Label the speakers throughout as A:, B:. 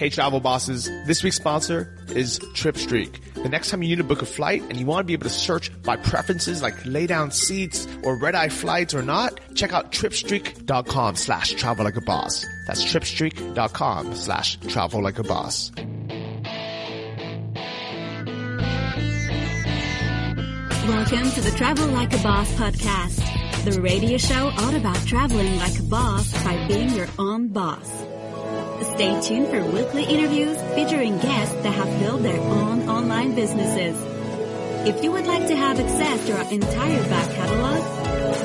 A: Hey, travel bosses. This week's sponsor is TripStreak. The next time you need to book a flight and you want to be able to search by preferences like lay down seats or red eye flights or not, check out tripstreak.com slash travel like a boss. That's tripstreak.com slash travel like a boss.
B: Welcome to the Travel Like a Boss podcast, the radio show all about traveling like a boss by being your own boss. Stay tuned for weekly interviews featuring guests that have built their own online businesses. If you would like to have access to our entire back catalog,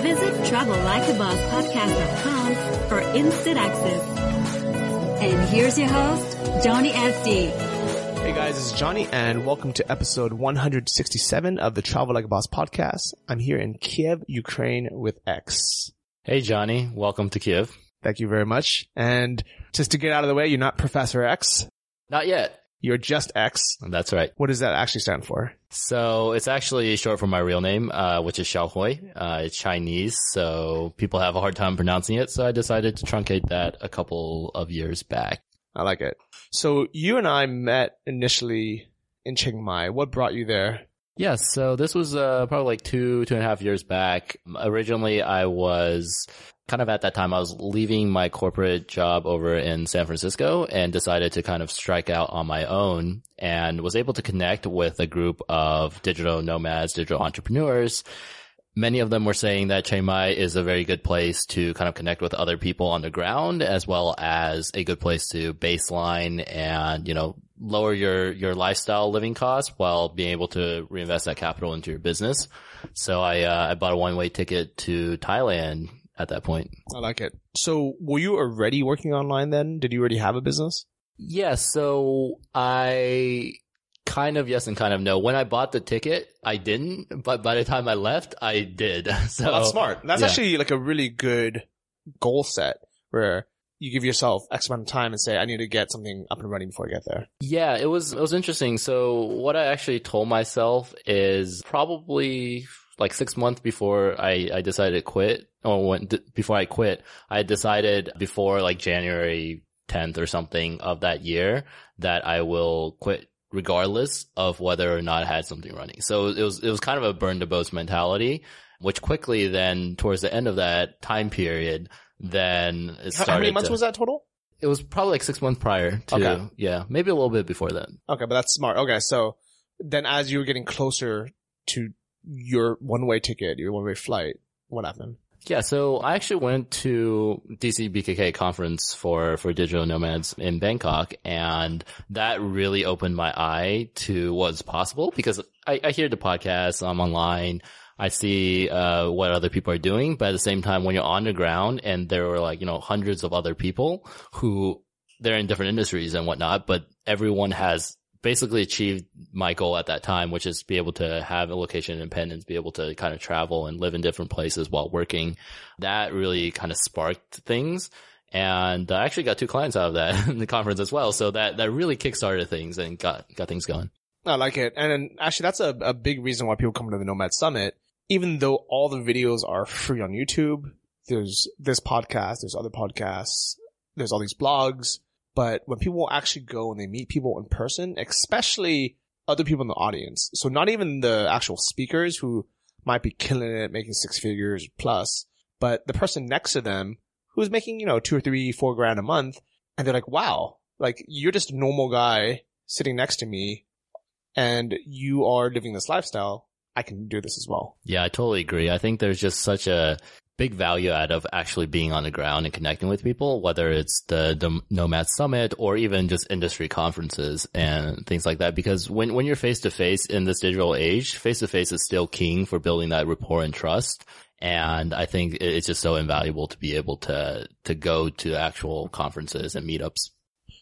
B: visit travellikeabosspodcast.com for instant access. And here's your host, Johnny FD.
A: Hey guys, this is Johnny and welcome to episode 167 of the Travel Like a Boss podcast. I'm here in Kiev, Ukraine with X.
C: Hey Johnny, welcome to Kiev.
A: Thank you very much. And just to get out of the way, you're not Professor X.
C: Not yet.
A: You're just X.
C: That's right.
A: What does that actually stand for?
C: So it's actually short for my real name, uh, which is Xiaohui. Uh, it's Chinese, so people have a hard time pronouncing it. So I decided to truncate that a couple of years back.
A: I like it. So you and I met initially in Chiang Mai. What brought you there?
C: Yes, so this was uh, probably like two, two and a half years back. Originally, I was kind of at that time, I was leaving my corporate job over in San Francisco and decided to kind of strike out on my own and was able to connect with a group of digital nomads, digital entrepreneurs many of them were saying that Chiang Mai is a very good place to kind of connect with other people on the ground, as well as a good place to baseline and, you know, lower your, your lifestyle living costs while being able to reinvest that capital into your business. So I, uh, I bought a one way ticket to Thailand at that point.
A: I like it. So were you already working online then? Did you already have a business?
C: Yeah, so I, kind of yes and kind of no. When I bought the ticket, I didn't, but by the time I left, I did. So
A: well, that's smart. That's yeah. actually like a really good goal set where you give yourself X amount of time and say, I need to get something up and running before I get there.
C: Yeah, it was, it was interesting. So what I actually told myself is probably like six months before I, I decided to quit or when, before I quit, I decided before like January 10th or something of that year that I will quit regardless of whether or not I had something running. So it was, it was kind of a burn the boats mentality, which quickly then towards the end of that time period, then it started.
A: How many months
C: to,
A: was that total?
C: It was probably like six months prior to, okay. yeah, maybe a little bit before that.
A: Okay, but that's smart. Okay, so then as you were getting closer to your one-way ticket, your one-way flight, what happened?
C: Yeah, so I actually went to DC BKK conference for, for digital nomads in Bangkok and that really opened my eye to what's possible because I, I hear the podcasts, I'm online, I see, uh, what other people are doing, but at the same time, when you're on the ground and there were like, you know, hundreds of other people who they're in different industries and whatnot, but everyone has basically achieved my goal at that time, which is be able to have a location independence, be able to kind of travel and live in different places while working. That really kind of sparked things. And I actually got two clients out of that in the conference as well. So that, that really kickstarted things and got, got things going.
A: I like it. And actually that's a, a big reason why people come to the Nomad Summit. Even though all the videos are free on YouTube, there's this podcast, there's other podcasts, there's all these blogs but when people actually go and they meet people in person, especially other people in the audience, so not even the actual speakers who might be killing it, making six figures plus, but the person next to them who's making, you know, two or three, four grand a month. And they're like, wow, like you're just a normal guy sitting next to me and you are living this lifestyle. I can do this as well.
C: Yeah, I totally agree. I think there's just such a big value out of actually being on the ground and connecting with people, whether it's the, the Nomad Summit or even just industry conferences and things like that. Because when, when you're face to face in this digital age, face to face is still king for building that rapport and trust. And I think it's just so invaluable to be able to, to go to actual conferences and meetups.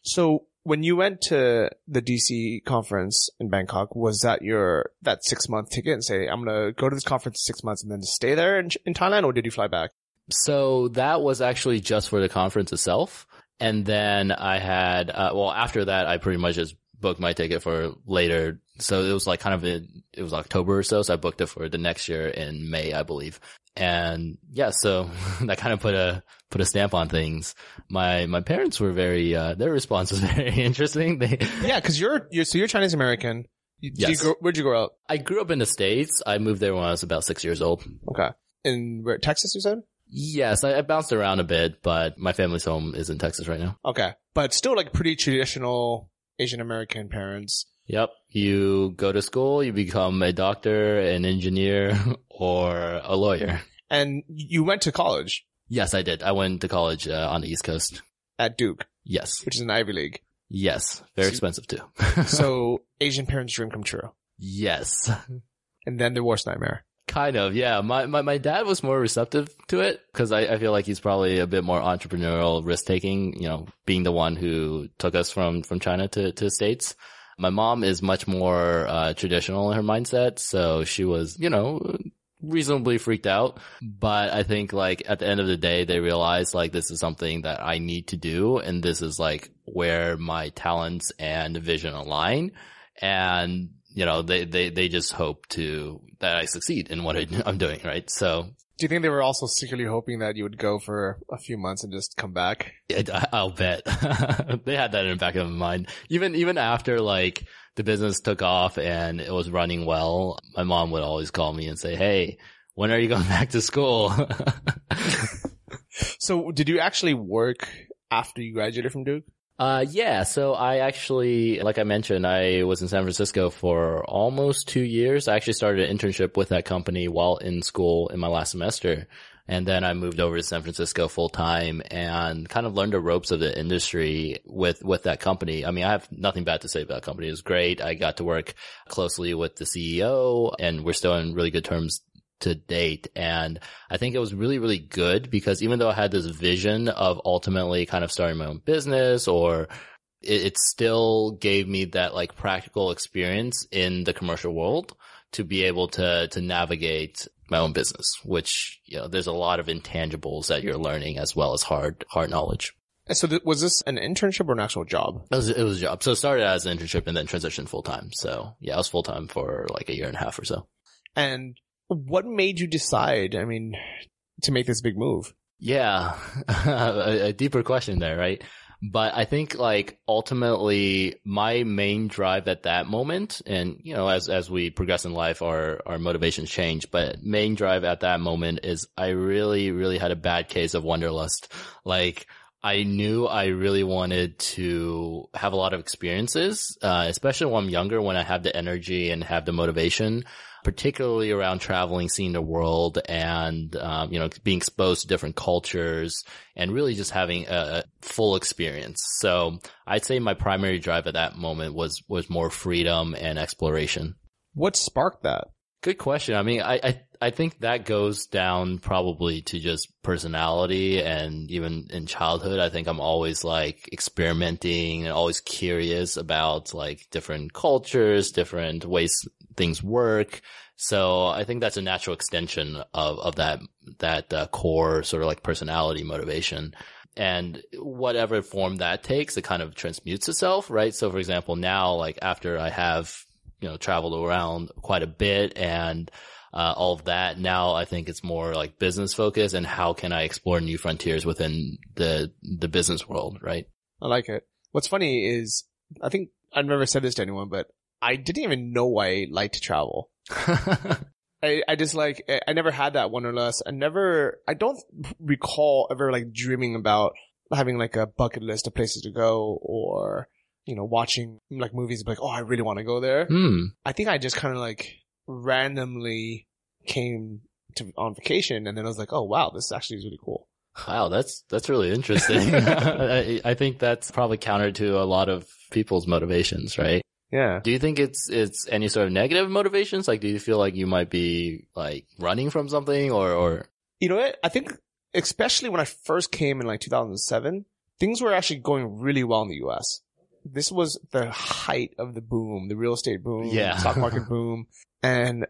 A: So when you went to the DC conference in Bangkok, was that your that six month ticket and say I'm gonna go to this conference six months and then stay there in, in Thailand, or did you fly back?
C: So that was actually just for the conference itself, and then I had uh, well after that I pretty much just booked my ticket for later. So it was like kind of in, it was October or so, so I booked it for the next year in May, I believe. And yeah, so that kind of put a, put a stamp on things. My, my parents were very, uh, their response was very interesting. They,
A: Yeah, cause you're, you're, so you're Chinese American. Did you
C: Yes.
A: grow- where'd you grow up?
C: I grew up in the States. I moved there when I was about six years old.
A: Okay. In where, Texas, you said?
C: Yes, I, I bounced around a bit, but my family's home is in Texas right now.
A: Okay. But still like pretty traditional Asian American parents.
C: Yep. You go to school, you become a doctor, an engineer, or a lawyer.
A: And you went to college
C: Yes, I did. I went to college uh, on the East Coast.
A: at Duke,
C: Yes.
A: which is an Ivy League.
C: Yes. Very
A: So-
C: expensive too.
A: So Asian parents' dream come true.
C: yes.
A: And then their worst nightmare.
C: Kind of, yeah. My, my, my dad was more receptive to it because I, I feel like he's probably a bit more entrepreneurial, risk taking, you know, being the one who took us from, from China to, to States. My mom is much more, uh, traditional in her mindset. So she was, you know, reasonably freaked out. But I think like at the end of the day, they realized like this is something that I need to do. And this is like where my talents and vision align. And, you know, they, they, they just hope to, that I succeed in what I'm doing, right? So
A: Do you think they were also secretly hoping that you would go for a few months and just come back?
C: it, I'll bet they had that in the back of my mind. Even, even after like the business took off and it was running well, my mom would always call me and say, Hey, when are you going back to school?
A: So did you actually work after you graduated from Duke?
C: Uh, yeah. So I actually, like I mentioned, I was in San Francisco for almost two years. I actually started an internship with that company while in school in my last semester. And then I moved over to San Francisco full time and kind of learned the ropes of the industry with, with that company. I mean, I have nothing bad to say about that company. It was great. I got to work closely with the CEO and we're still in really good terms to date. And I think it was really, really good because even though I had this vision of ultimately kind of starting my own business or it, it still gave me that like practical experience in the commercial world to be able to, to navigate my own business, which, you know, there's a lot of intangibles that you're learning as well as hard, hard knowledge.
A: And so th- was this an internship or an actual job?
C: It was, it was a job. So it started as an internship and then transitioned full time. So yeah, I was full time for like a year and a half or so.
A: And what made you decide, I mean, to make this big move?
C: Yeah, a, a deeper question there, right? But I think like ultimately my main drive at that moment, and you know, as, as we progress in life, our, our motivations change, but main drive at that moment is I really, really had a bad case of wanderlust. Like, I knew I really wanted to have a lot of experiences, uh, especially when I'm younger, when I have the energy and have the motivation, particularly around traveling, seeing the world and, um, you know, being exposed to different cultures and really just having a, full experience. So I'd say my primary drive at that moment was, was more freedom and exploration.
A: What sparked that?
C: Good question. I mean, I, I, I think that goes down probably to just personality and even in childhood, I think I'm always like experimenting and always curious about like different cultures, different ways things work. So I think that's a natural extension of, of that, that uh, core sort of like personality motivation. And whatever form that takes, it kind of transmutes itself, right? So for example, now, like after I have, you know, traveled around quite a bit and, uh, all of that. Now I think it's more like business focused and how can I explore new frontiers within the, the business world, right?
A: I like it. What's funny is, I think I've never said this to anyone, but I didn't even know I liked to travel. I, I just like, I- I never had that wanderlust. I never, I don't recall ever like dreaming about having like a bucket list of places to go or, you know, watching like movies like, oh, I really want to go there.
C: hmm.
A: I think I just kind of like randomly came to on vacation and then I was like, oh wow, this actually is really cool.
C: Wow. That's, that's really interesting. I, I think that's probably counter to a lot of people's motivations, right?
A: Yeah.
C: Do you think it's, it's any sort of negative motivations? Like, do you feel like you might be like running from something or, or,
A: You know what? I think especially when I first came in like 2007, things were actually going really well in the US. This was the height of the boom, the real estate boom,
C: Yeah.
A: stock market boom. And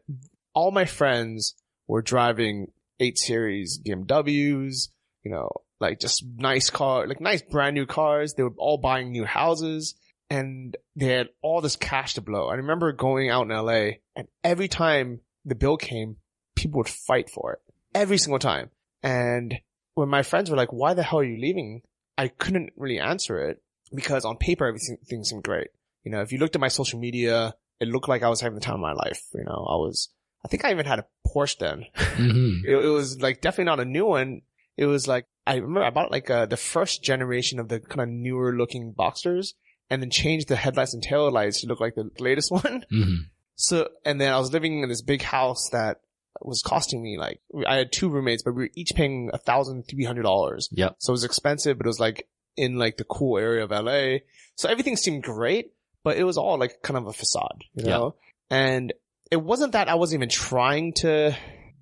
A: all my friends were driving eight series BMWs, you know, like just nice car, like nice brand new cars. They were all buying new houses and they had all this cash to blow. I remember going out in LA and every time the bill came, people would fight for it. every single time. And when my friends were like, why the hell are you leaving? I couldn't really answer it because on paper, everything seemed great. You know, if you looked at my social media, it looked like I was having the time of my life. You know, I was, I think I even had a Porsche then.
C: Mm-hmm.
A: it, it was like definitely not a new one. It was like, I remember I bought like uh, the first generation of the kind of newer looking Boxsters and then changed the headlights and tail lights to look like the latest one.
C: hmm
A: So, and then I was living in this big house that was costing me like, I had two roommates, but we were each paying a thousand three hundred dollars.
C: Yep.
A: So it was expensive, but it was like in like the cool area of LA. So everything seemed great, but it was all like kind of a facade, you
C: Yeah.
A: know? And it wasn't that I wasn't even trying to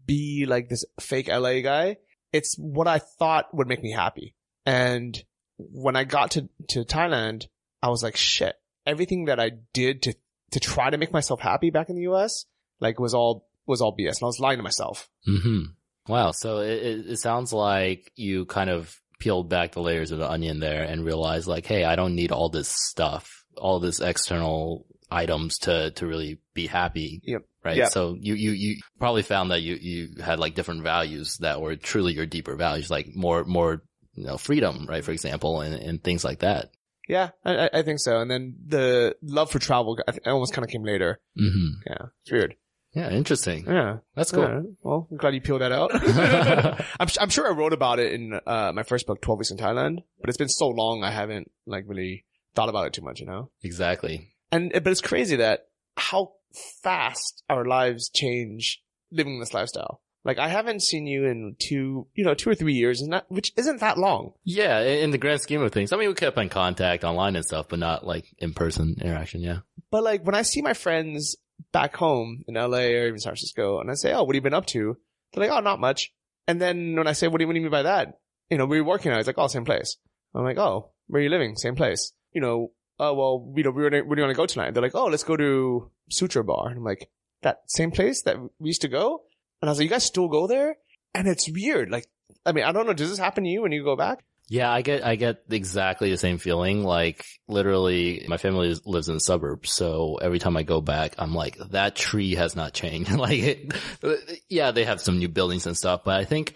A: be like this fake LA guy. It's what I thought would make me happy. And when I got to, to Thailand, I was like, shit, everything that I did to, to try to make myself happy back in the US, like was all, was all BS. And I was lying to myself.
C: hmm Wow. So it, it, it sounds like you kind of peeled back the layers of the onion there and realized like, hey, I don't need all this stuff, all this external items to, to really be happy.
A: Yep.
C: Right.
A: Yep.
C: So you, you, you probably found that you, you had like different values that were truly your deeper values, like more, more, you know, freedom, right? For example, and, and things like that.
A: Yeah, I, I- think so. And then the love for travel, I think, almost kind of came later.
C: hmm
A: Yeah, it's weird.
C: Yeah. Interesting.
A: Yeah,
C: That's cool.
A: Yeah. Well, I'm glad you peeled that out. I'm, I'm sure I wrote about it in uh, my first book, 12 Weeks in Thailand, but it's been so long I haven't like really thought about it too much, you know?
C: Exactly.
A: And, but it's crazy that how fast our lives change living this lifestyle. Like I haven't seen you in two, you know, two or three years, and that, which isn't that long.
C: Yeah. In the grand scheme of things, I mean, we kept in contact online and stuff, but not like in person interaction. Yeah.
A: But like when I see my friends back home in LA or even San Francisco and I say, Oh, what have you been up to? They're like, Oh, not much. And then when I say, what do you, what do you mean by that? You know, "We're you working at? It's like, Oh, same place. I'm like, Oh, where are you living? Same place. You know, oh, well, you know, we were, where do you want to go tonight? They're like, Oh, let's go to Sutra Bar. And I'm like, that same place that we used to go? And I was like, you guys still go there? And it's weird. Like, I mean, I don't know. Does this happen to you when you go back?
C: Yeah, I get I get exactly the same feeling. Like literally, my family lives in the suburbs, so every time I go back, I'm like, that tree has not changed. like, it, yeah, they have some new buildings and stuff, but I think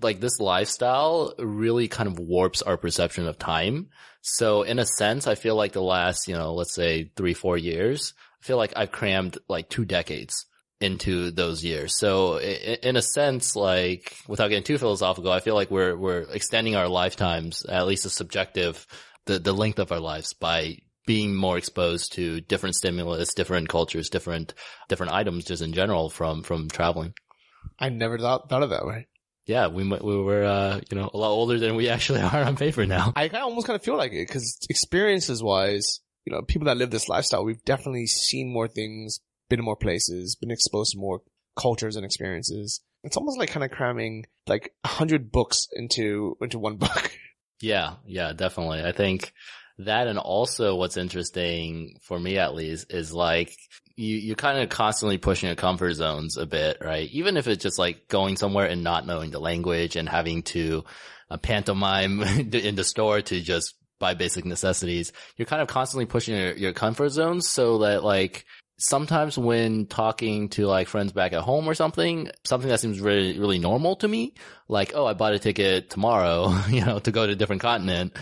C: like this lifestyle really kind of warps our perception of time. So in a sense, I feel like the last, you know, let's say three, four years, I feel like I've crammed like two decades into those years. So in a sense, like without getting too philosophical, I feel like we're, we're extending our lifetimes, at least a subjective, the, the length of our lives by being more exposed to different stimulus, different cultures, different, different items just in general from, from traveling.
A: I never thought, thought of that way.
C: Yeah, we we were uh, you know a lot older than we actually are on paper now.
A: I kind of almost kind of feel like it because experiences wise, you know, people that live this lifestyle, we've definitely seen more things, been to more places, been exposed to more cultures and experiences. It's almost like kind of cramming like a hundred books into, into one book.
C: Yeah, yeah, definitely. I think that and also what's interesting for me at least is like you you kind of constantly pushing your comfort zones a bit, right? Even if it's just like going somewhere and not knowing the language and having to uh, pantomime in the store to just buy basic necessities, you're kind of constantly pushing your, your comfort zones so that like sometimes when talking to like friends back at home or something, something that seems really, really normal to me, like, oh, I bought a ticket tomorrow, you know, to go to a different continent.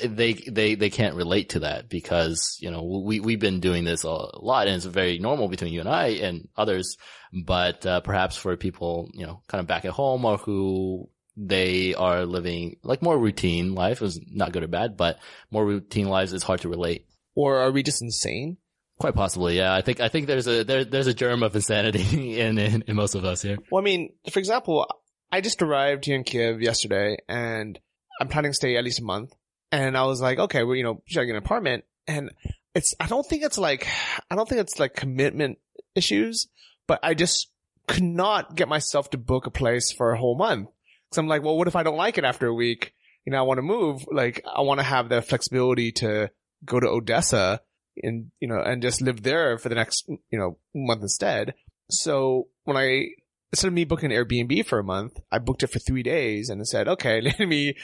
C: They, they, they can't relate to that because, you know, we, we've been doing this a lot and it's very normal between you and I and others. But, uh, perhaps for people, you know, kind of back at home or who they are living like more routine life is not good or bad, but more routine lives is hard to relate.
A: or are we just insane?
C: Quite possibly, yeah. I think I think there's a there, there's a germ of insanity in, in in most of us here.
A: Well, I mean, for example, I just arrived here in Kiev yesterday and I'm planning to stay at least a month. And I was like, okay, well, you know, should I get an apartment? And it's, I don't think it's like, I don't think it's like commitment issues, but I just could not get myself to book a place for a whole month. Cause I'm like, well, what if I don't like it after a week? You know, I want to move. Like, I want to have the flexibility to go to Odessa and, you know, and just live there for the next, you know, month instead. So when I, instead of me booking an Airbnb for a month, I booked it for three days and said, okay, let me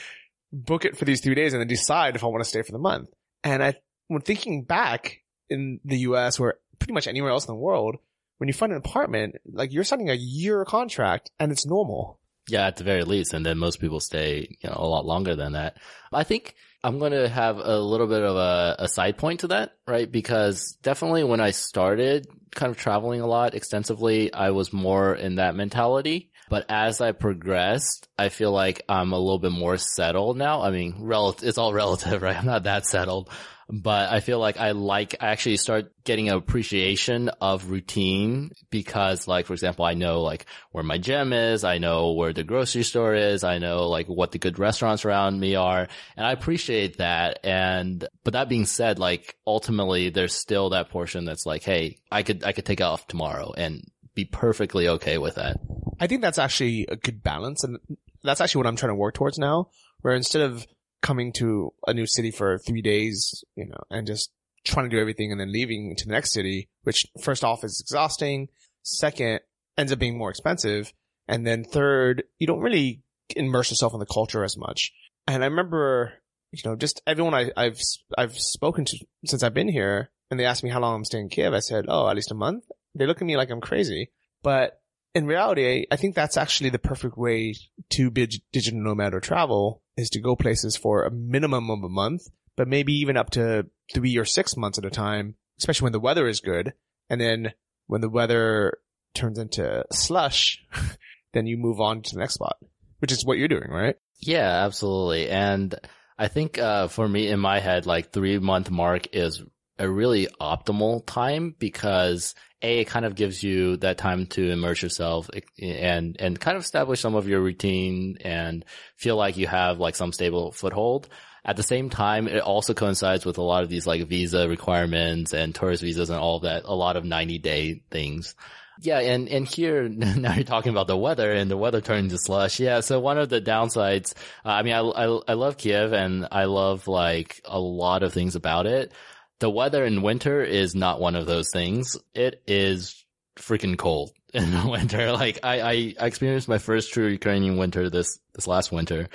A: book it for these three days and then decide if I want to stay for the month. And I, when thinking back in the US or pretty much anywhere else in the world, when you find an apartment, like you're signing a year contract and it's normal.
C: Yeah, at the very least. And then most people stay, you know, a lot longer than that. I think I'm going to have a little bit of a, a side point to that, right? Because definitely when I started kind of traveling a lot extensively, I was more in that mentality. But as I progressed, I feel like I'm a little bit more settled now. I mean, relative, it's all relative, right? I'm not that settled, but I feel like I like, I actually start getting an appreciation of routine because like, for example, I know like where my gym is. I know where the grocery store is. I know like what the good restaurants around me are. And I appreciate that. And, but that being said, like ultimately there's still that portion that's like, Hey, I could, I could take off tomorrow and be perfectly okay with that.
A: I think that's actually a good balance. And that's actually what I'm trying to work towards now, where instead of coming to a new city for three days, you know, and just trying to do everything and then leaving to the next city, which first off is exhausting. Second, ends up being more expensive. And then third, you don't really immerse yourself in the culture as much. And I remember, you know, just everyone I, I've, I've spoken to since I've been here and they asked me how long I'm staying in Kiev. I said, Oh, at least a month. They look at me like I'm crazy, but in reality, I think that's actually the perfect way to be digital nomad or travel is to go places for a minimum of a month, but maybe even up to three or six months at a time, especially when the weather is good. And then when the weather turns into slush, then you move on to the next spot, which is what you're doing, right?
C: Yeah, absolutely. And I think, uh, for me in my head, like three month mark is a really optimal time because a it kind of gives you that time to immerse yourself and and kind of establish some of your routine and feel like you have like some stable foothold. At the same time, it also coincides with a lot of these like visa requirements and tourist visas and all that, a lot of 90 day things. Yeah, and, and here, now you're talking about the weather and the weather turning to slush. Yeah, so one of the downsides, uh, I mean, I, I, I love Kiev and I love like a lot of things about it. The weather in winter is not one of those things. It is freaking cold in the winter. Like I, I, experienced my first true Ukrainian winter this, this last winter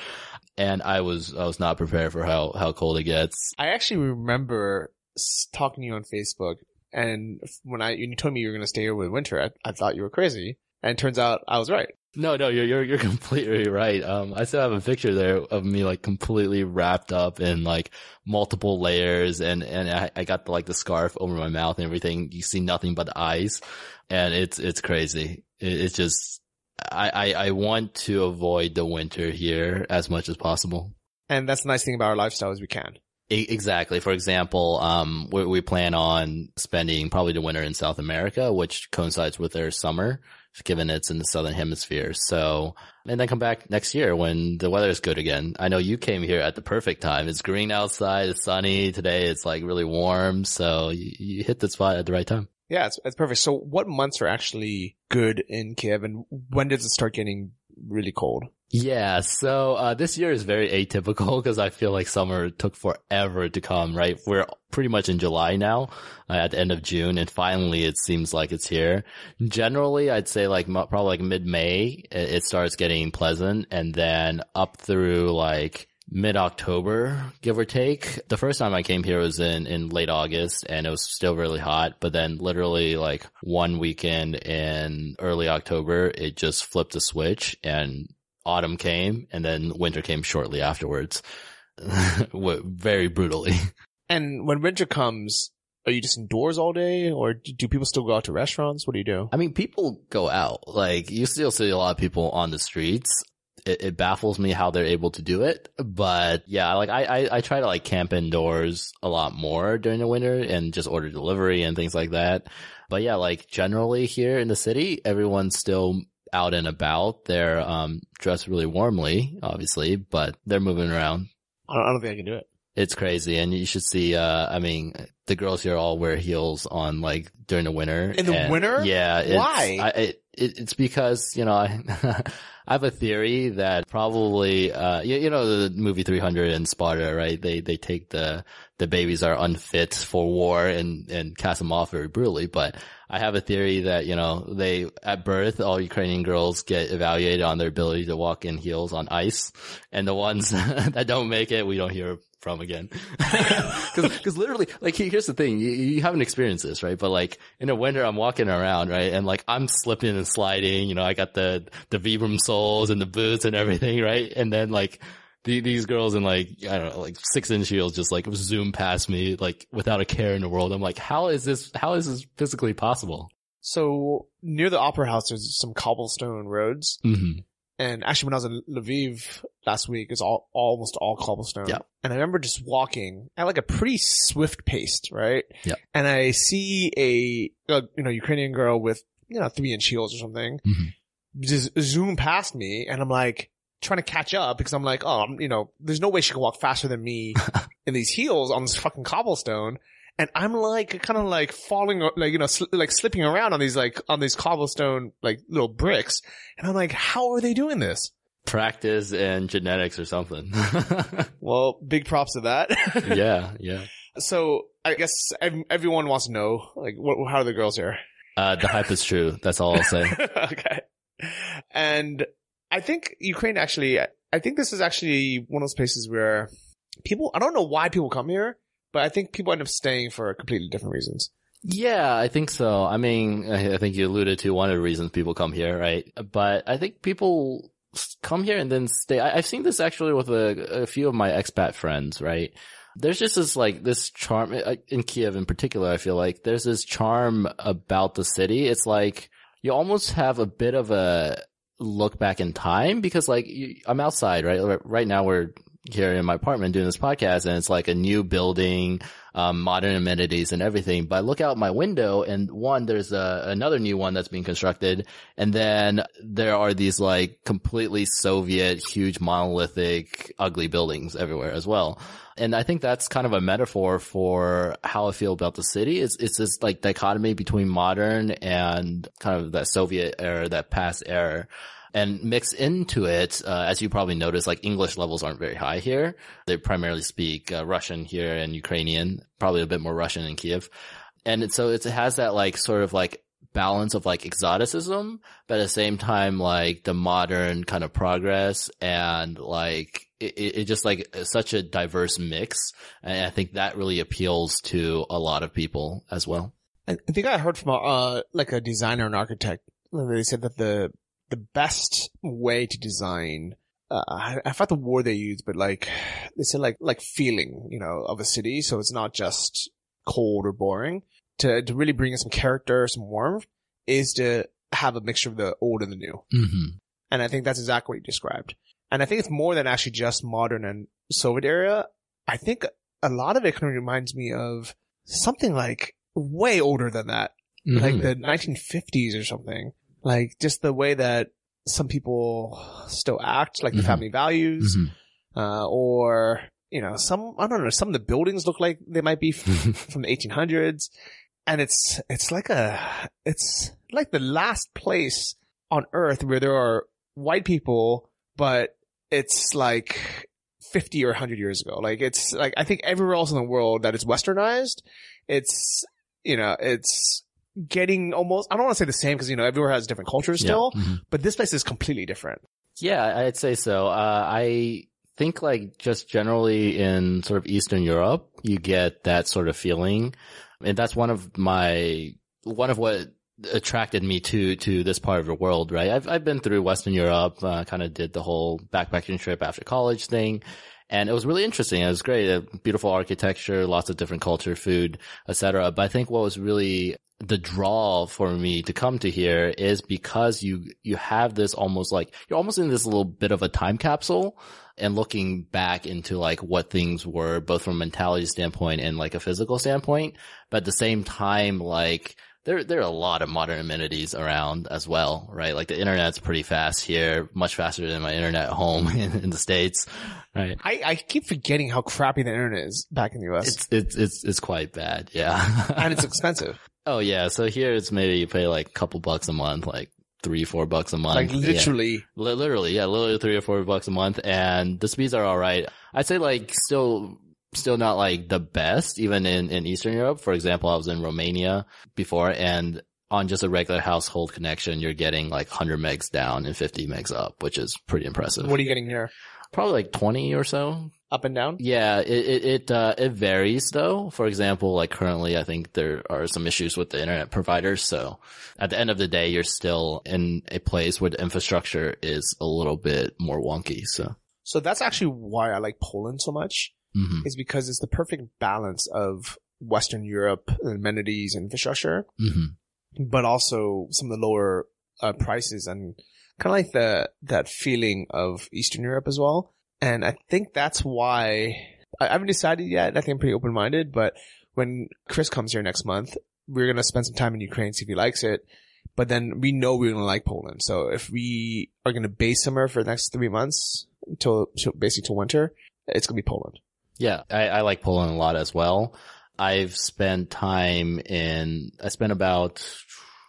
C: and I was, I was not prepared for how, how cold it gets.
A: I actually remember talking to you on Facebook and when I, when you told me you were going to stay here with winter, I, I thought you were crazy. And turns out I was right.
C: No, no, you're, you're, you're completely right. Um, I still have a picture there of me like completely wrapped up in like multiple layers and, and I, I got the, like the scarf over my mouth and everything. You see nothing but the eyes and it's, it's crazy. It, it's just, I, I, I want to avoid the winter here as much as possible.
A: And that's the nice thing about our lifestyle is we can.
C: Exactly. For example, um, we, we plan on spending probably the winter in South America, which coincides with their summer given it's in the southern hemisphere. So, and then come back next year when the weather is good again. I know you came here at the perfect time. It's green outside. It's sunny today. It's like really warm. So you, you hit the spot at the right time.
A: Yeah, it's, it's perfect. So what months are actually good in Kiev and when does it start getting really cold?
C: Yeah, so uh, this year is very atypical because I feel like summer took forever to come. Right, we're pretty much in July now, uh, at the end of June, and finally it seems like it's here. Generally, I'd say like probably like mid May, it, it starts getting pleasant, and then up through like mid October, give or take. The first time I came here was in, in late August and it was still really hot, but then literally like one weekend in early October, it just flipped a switch and autumn came and then winter came shortly afterwards. Very brutally.
A: And when winter comes, are you just indoors all day or do people still go out to restaurants? What do you do?
C: I mean, people go out. Like you still see a lot of people on the streets. It, it baffles me how they're able to do it. But yeah, like I, I, I try to like camp indoors a lot more during the winter and just order delivery and things like that. But yeah, like generally here in the city, everyone's still out and about. They're um, dressed really warmly, obviously, but they're moving around.
A: I don't, I don't think I can do it.
C: It's crazy, and you should see. Uh, I mean, the girls here all wear heels on like during the winter.
A: In the
C: and,
A: winter?
C: Yeah.
A: Why?
C: I, it, it, it's because you know I, I have a theory that probably uh, you, you, know the movie 300 and Sparta, right? They they take the the babies are unfit for war and and cast them off very brutally, but I have a theory that, you know, they, at birth, all Ukrainian girls get evaluated on their ability to walk in heels on ice. And the ones that don't make it, we don't hear from again. Cause, cause literally, like, here's the thing. You, you haven't experienced this, right? But like, in the winter, I'm walking around, right? And like, I'm slipping and sliding, you know, I got the, the Vibram soles and the boots and everything, right? And then like, the, these girls in like, I don't know, like six inch heels just like zoom past me, like without a care in the world. I'm like, how is this, how is this physically possible?
A: So near the opera house, there's some cobblestone roads.
C: Mm-hmm.
A: And actually, when I was in Lviv last week, it's all almost all cobblestone.
C: Yeah.
A: And I remember just walking at like a pretty swift pace, right?
C: Yeah.
A: And I see a, a you know Ukrainian girl with you know three inch heels or something,
C: Mhm.
A: just zoom past me, and I'm like trying to catch up because I'm like, oh, I'm, you know, there's no way she can walk faster than me in these heels on this fucking cobblestone. And I'm like, kind of like falling, like, you know, sl- like slipping around on these, like, on these cobblestone, like, little bricks. And I'm like, how are they doing this?
C: Practice and genetics or something.
A: Well, big props to that.
C: yeah, yeah.
A: so I guess everyone wants to know, like, what, how are the girls here?
C: Uh, the hype is true. That's all I'll say.
A: okay. And I think Ukraine actually, I think this is actually one of those places where people, I don't know why people come here, but I think people end up staying for completely different reasons.
C: Yeah, I think so. I mean, I think you alluded to one of the reasons people come here, right? But I think people come here and then stay. I, I've seen this actually with a, a few of my expat friends, right? There's just this like this charm in Kiev in particular. I feel like there's this charm about the city. It's like you almost have a bit of a look back in time because like you, I'm outside, right? Right now we're here in my apartment doing this podcast and it's like a new building, um, modern amenities and everything. But I look out my window and one, there's a, another new one that's being constructed. And then there are these like completely Soviet, huge monolithic, ugly buildings everywhere as well. And I think that's kind of a metaphor for how I feel about the city. It's, it's this like dichotomy between modern and kind of that Soviet era, that past era and mix into it, uh, as you probably noticed, like English levels aren't very high here. They primarily speak uh, Russian here and Ukrainian, probably a bit more Russian in Kiev. And so it has that like sort of like balance of like exoticism, but at the same time, like the modern kind of progress and like it, it just like such a diverse mix. And I think that really appeals to a lot of people as well.
A: I I think I heard from a, uh, like a designer and architect. They said that the the best way to design, uh, I, I forgot the word they used, but like they said like like feeling, you know, of a city. So it's not just cold or boring. To to really bring in some character, some warmth, is to have a mixture of the old and the new.
C: Mm-hmm.
A: And I think that's exactly what you described. And I think it's more than actually just modern and Soviet era. I think a lot of it kind of reminds me of something like way older than that,
C: Mm-hmm.
A: like the 1950s or something. Like just the way that some people still act, like the
C: Mhm.
A: family values,
C: Mhm.
A: uh, or, you know, some, I don't know, some of the buildings look like they might be f- from the 1800s. And it's, it's like a, it's like the last place on earth where there are white people, but it's like 50 or 100 years ago. Like it's like, I think everywhere else in the world that is westernized, it's, you know, it's getting almost, I don't want to say the same because, you know, everywhere has different cultures still,
C: Yeah. Mhm.
A: but this place is completely different.
C: Yeah, I'd say so. Uh, I think like just generally in sort of Eastern Europe, you get that sort of feeling. And that's one of my, one of what attracted me to, to this part of the world, right? I've, I've been through Western Europe, uh, kind of did the whole backpacking trip after college thing. And it was really interesting. It was great. Beautiful architecture, lots of different culture, food, etc. But I think what was really the draw for me to come to here is because you, you have this almost like, you're almost in this little bit of a time capsule and looking back into like what things were both from a mentality standpoint and like a physical standpoint. But at the same time, like, there, there are a lot of modern amenities around as well, right? Like the internet's pretty fast here, much faster than my internet home in, in the States, right?
A: I, I keep forgetting how crappy the internet is back in the US.
C: It's, it's, it's, it's quite bad. Yeah.
A: and it's expensive.
C: oh yeah. So here it's maybe you pay like a couple bucks a month, like three, four bucks a month.
A: like
C: Yeah.
A: literally.
C: Li- Literally, yeah, literally three or four bucks a month, and the speeds are all right. I'd say like still, still not like the best, even in in Eastern Europe. For example, I was in Romania before, and on just a regular household connection, you're getting like 100 megs down and 50 megs up, which is pretty impressive.
A: What are you getting here?
C: Probably like 20 or so.
A: up and down?
C: Yeah, it it it, uh, it varies though. For example, like currently, I think there are some issues with the internet providers. So at the end of the day, you're still in a place where the infrastructure is a little bit more wonky. So
A: So that's actually why I like Poland so much.
C: Mhm.
A: Is because it's the perfect balance of Western Europe amenities and infrastructure,
C: Mhm.
A: but also some of the lower uh, prices and kind of like the that feeling of Eastern Europe as well. And I think that's why I I haven't decided yet. I think I'm pretty open minded, but when Chris comes here next month, we're gonna spend some time in Ukraine, see if he likes it. But then we know we're gonna like Poland. So if we are gonna base somewhere for the next three months until, basically till winter, it's gonna be Poland.
C: Yeah, I, I like Poland a lot as well. I've spent time in, I spent about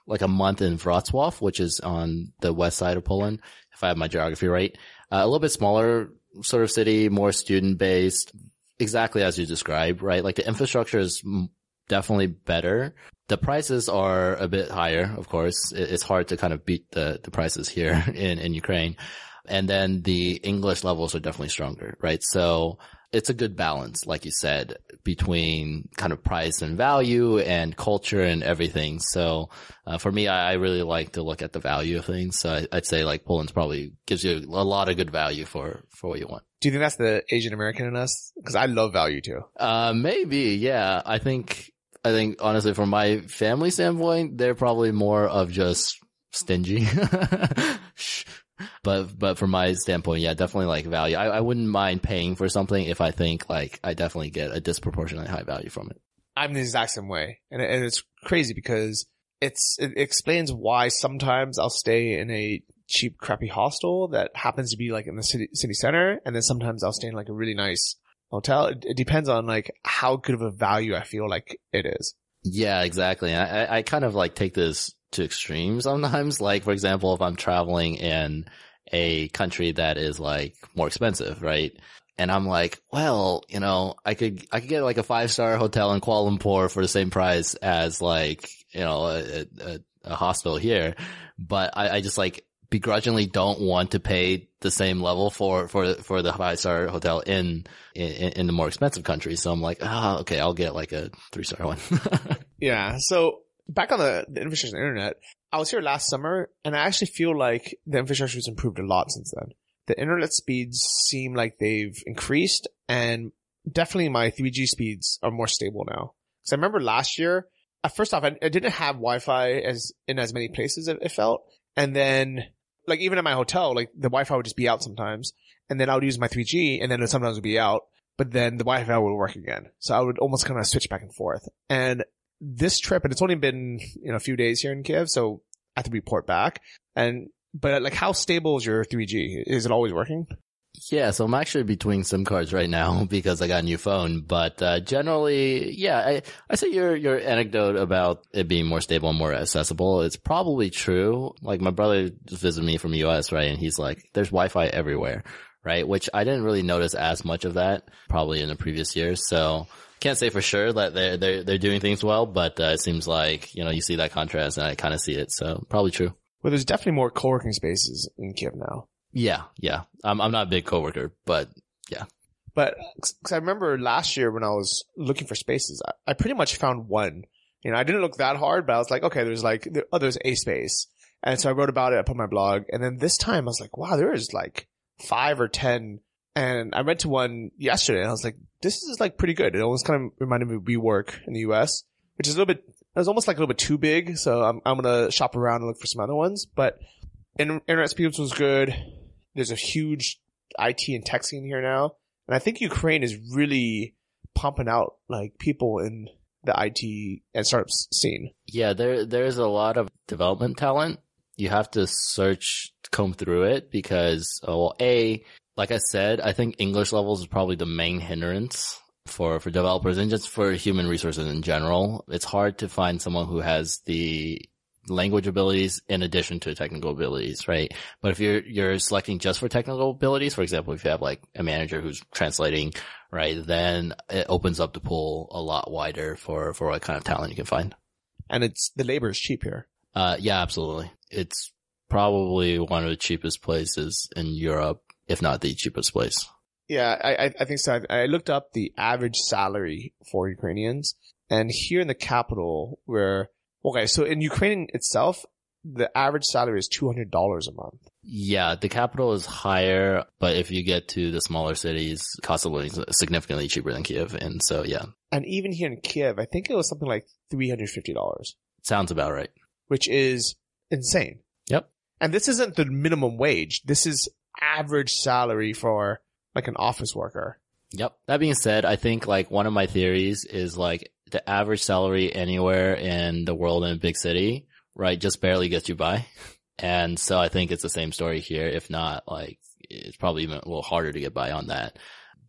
C: like a month in Wrocław, which is on the west side of Poland, if I have my geography right. Uh, a little bit smaller sort of city, more student based, exactly as you described, right? Like the infrastructure is definitely better. The prices are a bit higher, of course. It- It's hard to kind of beat the, the prices here in, in Ukraine. And then the English levels are definitely stronger, right? So it's a good balance, like you said, between kind of price and value and culture and everything. So uh, for me, I, I really like to look at the value of things. So I, I'd say like Poland's probably gives you a lot of good value for, for what you want.
A: Do you think that's the Asian American in us? Because I love value too.
C: Uh, maybe, yeah. I think, I think honestly, from my family standpoint, they're probably more of just stingy. but, but from my standpoint, yeah, definitely like value. I, I wouldn't mind paying for something if I think like I definitely get a disproportionately high value from it.
A: I'm the exact same way. And, and it's crazy because it's, it explains why sometimes I'll stay in a cheap, crappy hostel that happens to be like in the city, city center. And then sometimes I'll stay in like a really nice hotel. It, it depends on like how good of a value I feel like it is.
C: Yeah, exactly. I, I- I kind of like take this to extremes sometimes. Like, for example, if I'm traveling in a country that is like more expensive, right? And I'm like, well, you know, I could, I could get like a five star hotel in Kuala Lumpur for the same price as like, you know, a, a, a hostel here. But I, I just like begrudgingly don't want to pay the same level for, for, for the five star hotel in, in, in the more expensive country. So I'm like, ah, okay, I'll get like a three star one.
A: Yeah. So back on the, the infrastructure and internet, I was here last summer and I actually feel like the infrastructure has improved a lot since then. The internet speeds seem like they've increased and definitely my 3G speeds are more stable now. Cause I remember last year, first off, I, I didn't have Wi-Fi as in as many places it, it felt. And then like even at my hotel, like the Wi-Fi would just be out sometimes and then I would use my 3G and then it sometimes would be out, but then the Wi-Fi would work again. So I would almost kind of switch back and forth. And this trip, and it's only been, you know, a few days here in Kiev, so I have to report back. And, but like how stable is your 3G? Is it always working?
C: Yeah, so I'm actually between SIM cards right now because I got a new phone. But uh, generally, yeah, I, I say your your anecdote about it being more stable and more accessible. It's probably true. Like my brother just visited me from the US, right, and he's like, "There's Wi-Fi everywhere." Right, which I didn't really notice as much of that probably in the previous years. So can't say for sure that they're they're they're doing things well, but uh, it seems like you know you see that contrast, and I kind of see it. So probably true.
A: Well, there's definitely more co-working spaces in Kiev now.
C: Yeah, yeah. I'm I'm not a big coworker, but yeah.
A: But cause I remember last year when I was looking for spaces, I, I pretty much found one. You know, I didn't look that hard, but I was like, okay, there's like, there, oh, there's a space. And so I wrote about it, I put my blog. And then this time I was like, wow, there is like five or 10. And I went to one yesterday and I was like, this is like pretty good. It almost kind of reminded me of WeWork in the US, which is a little bit, it was almost like a little bit too big. So I'm, I'm going to shop around and look for some other ones, but in, internet speeds was good. There's a huge IT and tech scene here now. And I think Ukraine is really pumping out like people in the IT and startup scene.
C: Yeah, there there's a lot of development talent. You have to search, comb through it because, well, a like I said, I think English levels is probably the main hindrance for for developers and just for human resources in general. It's hard to find someone who has the language abilities in addition to technical abilities, right? But if you're you're selecting just for technical abilities, for example, if you have like a manager who's translating, right, then it opens up the pool a lot wider for for what kind of talent you can find.
A: And it's, the labor is cheap here.
C: Uh, yeah, absolutely. It's probably one of the cheapest places in Europe, if not the cheapest place.
A: Yeah, I, I- think so. I, I looked up the average salary for Ukrainians, and here in the capital, where okay, so in Ukraine itself, the average salary is two hundred dollars a month.
C: Yeah, the capital is higher, but if you get to the smaller cities, cost of living is significantly cheaper than Kiev. And so, yeah,
A: And even here in Kiev, I think it was something like three hundred fifty dollars,
C: sounds about right.
A: which is insane.
C: Yep.
A: And this isn't the minimum wage. This is average salary for like an office worker.
C: Yep. That being said, I think like one of my theories is like the average salary anywhere in the world in a big city, right, just barely gets you by. And so I think it's the same story here. If not, like it's probably even a little harder to get by on that.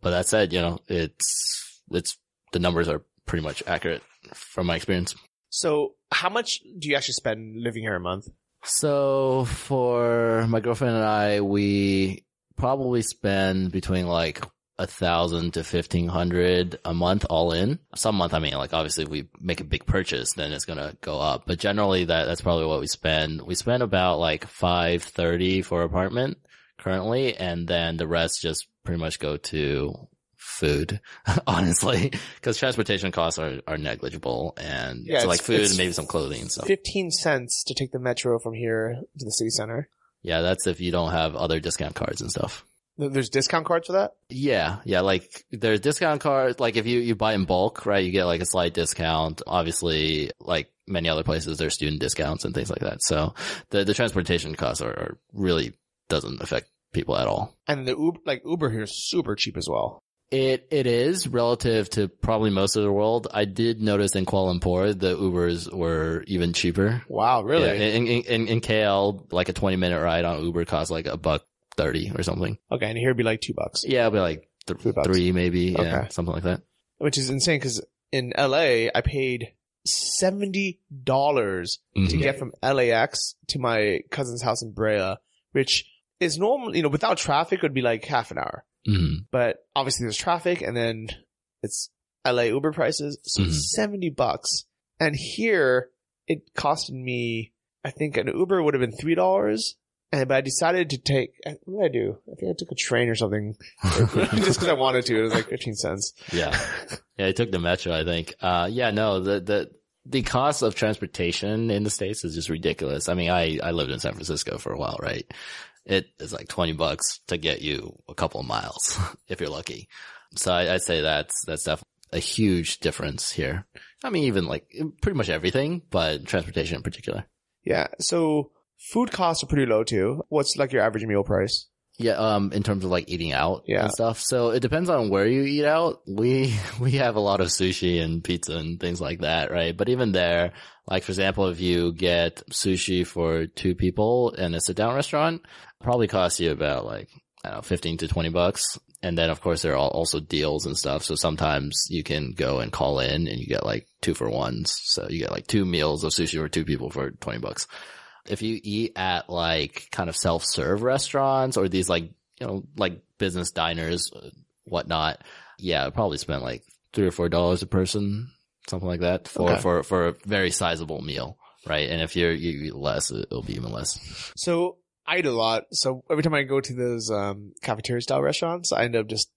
C: But that said, you know, it's, it's, the numbers are pretty much accurate from my experience.
A: So how much do you actually spend living here a month?
C: So for my girlfriend and I, we probably spend between like a thousand to fifteen hundred a month all in. Some month, I mean, like obviously if we make a big purchase, then it's gonna go up. But generally that, that's probably what we spend. We spend about like five thirty for apartment currently, and then the rest just pretty much go to food, honestly, because transportation costs are, are negligible and
A: Yeah,
C: so like food and maybe some clothing and stuff.
A: Fifteen cents to take the metro from here to the city center.
C: Yeah, that's if you don't have other discount cards and stuff.
A: There's discount cards for that.
C: Yeah, yeah, like there's discount cards, like if you, you buy in bulk, right, you get like a slight discount. Obviously, like many other places, there's student discounts and things like that. So the, the transportation costs are, are really doesn't affect people at all.
A: And the Uber, like Uber here is super cheap as well.
C: It, it is relative to probably most of the world. I did notice in Kuala Lumpur, the Ubers were even cheaper.
A: Wow, really?
C: Yeah, in, in, in, in KL, like a 20 minute ride on Uber costs like a buck 30 or something.
A: Okay, and here it'd be like two bucks,
C: Yeah, it'll be like th-
A: Three
C: three maybe. Yeah, something like that.
A: which is insane because in LA I paid seventy dollars to
C: Mhm.
A: get from LAX to my cousin's house in Brea, which is normal. You know, without traffic, it would be like half an hour.
C: Mhm.
A: But obviously, there's traffic, and then it's LA Uber prices, so
C: Mhm.
A: seventy bucks. And here it costed me, I think an Uber would have been three dollars. And but I decided to take. What did I do? I think I took a train or something, just because I wanted to. It was like fifteen cents.
C: Yeah. Yeah, I took the metro, I think. Uh, yeah, no, the, the, the cost of transportation in the States is just ridiculous. I mean, I, I lived in San Francisco for a while, right? It is like 20 bucks to get you a couple of miles if you're lucky. So I, I'd say that's, that's definitely a huge difference here. I mean, even like pretty much everything, but transportation in particular.
A: Yeah. So food costs are pretty low too. What's like your average meal price?
C: Yeah, um, in terms of like eating out
A: Yeah.
C: and stuff. So it depends on where you eat out. We, we have a lot of sushi and pizza and things like that, right? But even there, like for example, if you get sushi for two people in a sit down restaurant, probably costs you about like, I don't know, 15 to 20 bucks. And then of course there are also deals and stuff. So sometimes you can go and call in and you get like two for ones. So you get like two meals of sushi for two people for 20 bucks if you eat at like kind of self-serve restaurants or these like, you know, like business diners, uh, whatnot, yeah, I'd probably spend like three or four dollars a person, something like that for,
A: Okay.
C: for, for a very sizable meal. Right. And if you're, you eat less, it'll be even less.
A: So I eat a lot. So every time I go to those um, cafeteria style restaurants, I end up just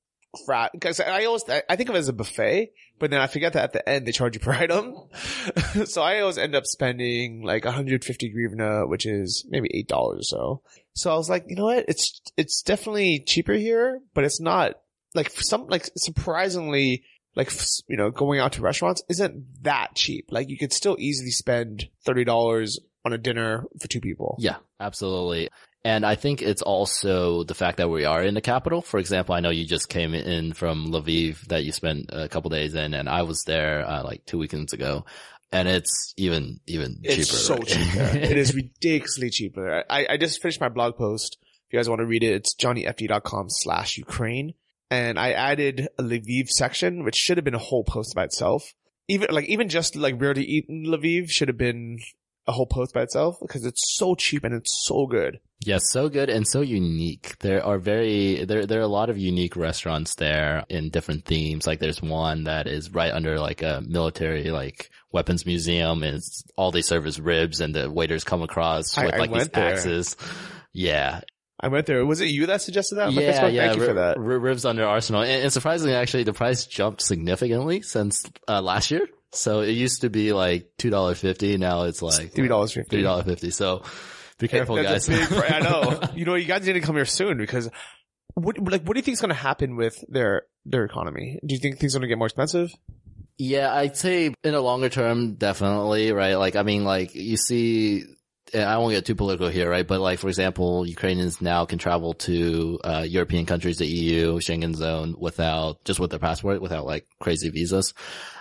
A: crap because I always I I think of it as a buffet, but then I forget that at the end they charge you per item. so I always end up spending like 150 grivna, which is maybe eight dollars or so. So I was like, you know what? It's it's definitely cheaper here, but it's not like some like surprisingly like you know going out to restaurants isn't that cheap. Like you could still easily spend thirty dollars on a dinner for two people.
C: Yeah, absolutely. And I think it's also the fact that we are in the capital. For example, I know you just came in from Lviv that you spent a couple days in and I was there uh, like two weekends ago and it's even, even cheaper.
A: It's so
C: right?
A: cheap it is ridiculously cheaper. I, I just finished my blog post. If you guys want to read it, it's johnnyfd.com slash Ukraine. And I added a Lviv section, which should have been a whole post by itself. Even, like, even just like rare to eat in Lviv should have been a whole post by itself because it's so cheap and it's so good.
C: Yes, so good and so unique. There are very there there are a lot of unique restaurants there in different themes. Like there's one that is right under like a military like weapons museum and it's, all they serve is ribs and the waiters come across with
A: I
C: like these
A: there.
C: axes. Yeah.
A: I went there. Was it you that suggested that? my
C: yeah,
A: Facebook?
C: yeah.
A: Thank you for that.
C: ri- Ribs under Arsenal, and, and surprisingly, actually, the price jumped significantly since uh, last year. So it used to be like two dollar fifty. Now it's like
A: Three dollars fifty.
C: three dollar fifty. So be careful,
A: That's
C: guys.
A: big I know. You know, you guys need to come here soon because what like what do you think is going to happen with their their economy? Do you think things are going to get more expensive?
C: Yeah, I'd say in a longer term, definitely, right? Like, I mean, like, you see, I won't get too political here, right? But like, for example, Ukrainians now can travel to, uh, European countries, the EU, Schengen zone without, just with their passport, without like crazy visas.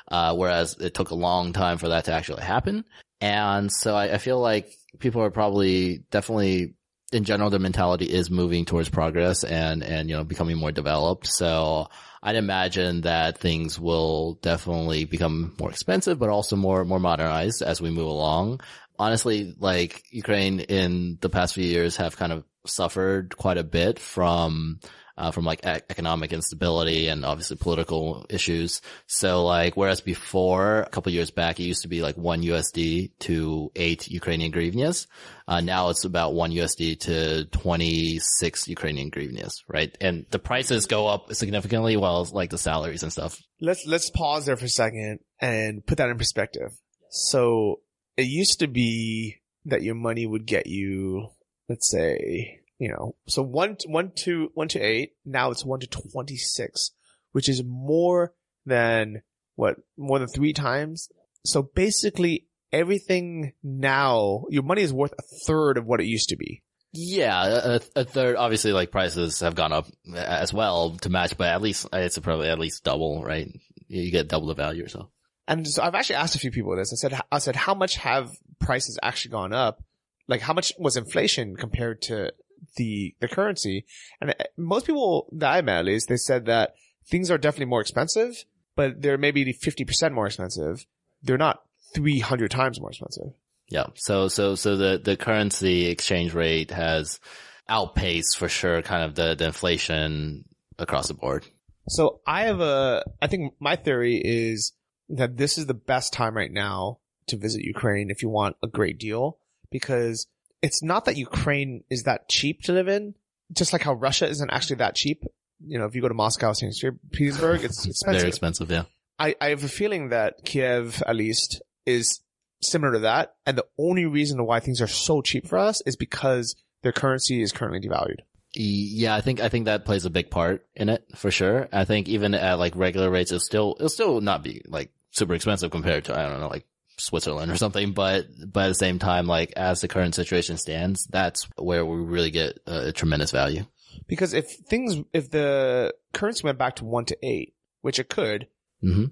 C: Uh, whereas it took a long time for that to actually happen. And so I, I feel like people are probably definitely in general, the mentality is moving towards progress and, and, you know, becoming more developed. So I'd imagine that things will definitely become more expensive, but also more, more modernized as we move along. Honestly, like Ukraine in the past few years have kind of suffered quite a bit from, uh, from like e- economic instability and obviously political issues. So like, whereas before, a couple years back, it used to be like one USD to eight Ukrainian hryvnias. Uh, now it's about one USD to 26 Ukrainian hryvnias, right? And the prices go up significantly while like the salaries and stuff.
A: Let's let's pause there for a second and put that in perspective. So it used to be that your money would get you, let's say, you know, so one one to one to eight. Now it's one to twenty six, which is more than what more than three times. So basically, everything now your money is worth a third of what it used to be.
C: Yeah, a, a third, obviously like prices have gone up as well to match, but at least it's probably at least double, right? You get double the value or so.
A: And so I've actually asked a few people this. I said, I said, how much have prices actually gone up? Like how much was inflation compared to the, the currency? And uh, most people that I met at least, they said that things are definitely more expensive, but they're maybe 50% more expensive. They're not 300 times more expensive.
C: Yeah. So, so, so the, the currency exchange rate has outpaced for sure kind of the, the inflation across the board.
A: So I have a, I think my theory is that this is the best time right now to visit Ukraine if you want a great deal because it's not that Ukraine is that cheap to live in, just like how Russia isn't actually that cheap. You know, if you go to Moscow, St. Petersburg, it's expensive.
C: Very expensive. Yeah.
A: I, I have a feeling that Kiev, at least, is similar to that. And the only reason why things are so cheap for us is because their currency is currently devalued.
C: Yeah, I think I think that plays a big part in it for sure. I think even at like regular rates, it'll still it'll still not be like super expensive compared to I don't know like Switzerland or something. But but at the same time, like as the current situation stands, that's where we really get a, a tremendous value.
A: Because if things, if the currency went back to one to eight, which it could,
C: hmm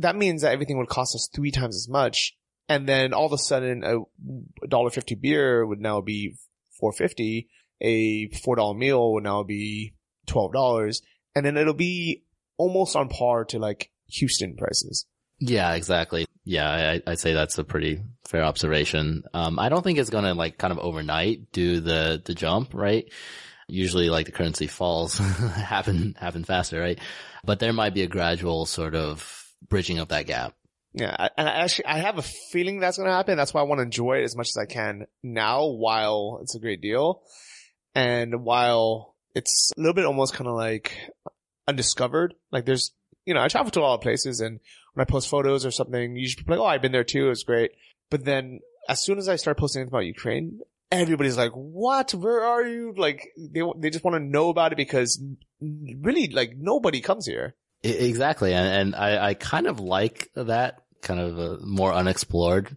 A: that means that everything would cost us three times as much. And then all of a sudden a dollar fifty beer would now be four fifty. A four dollar meal would now be twelve dollars. And then it'll be almost on par to like Houston prices.
C: Yeah, exactly. Yeah, I, I'd say that's a pretty fair observation. Um, I don't think it's gonna like kind of overnight do the the jump, right? Usually, like the currency falls happen happen faster, right? But there might be a gradual sort of bridging of that gap.
A: Yeah. And I actually, I have a feeling that's going to happen. That's why I want to enjoy it as much as I can now while it's a great deal. And while it's a little bit almost kind of like undiscovered, like there's, you know, I travel to a lot of places and when I post photos or something, you should be like, oh, I've been there too. It was great. But then as soon as I start posting about Ukraine, everybody's like, what? Where are you? Like they, they just want to know about it because really like nobody comes here.
C: Exactly, and, and I, I kind of like that kind of a more unexplored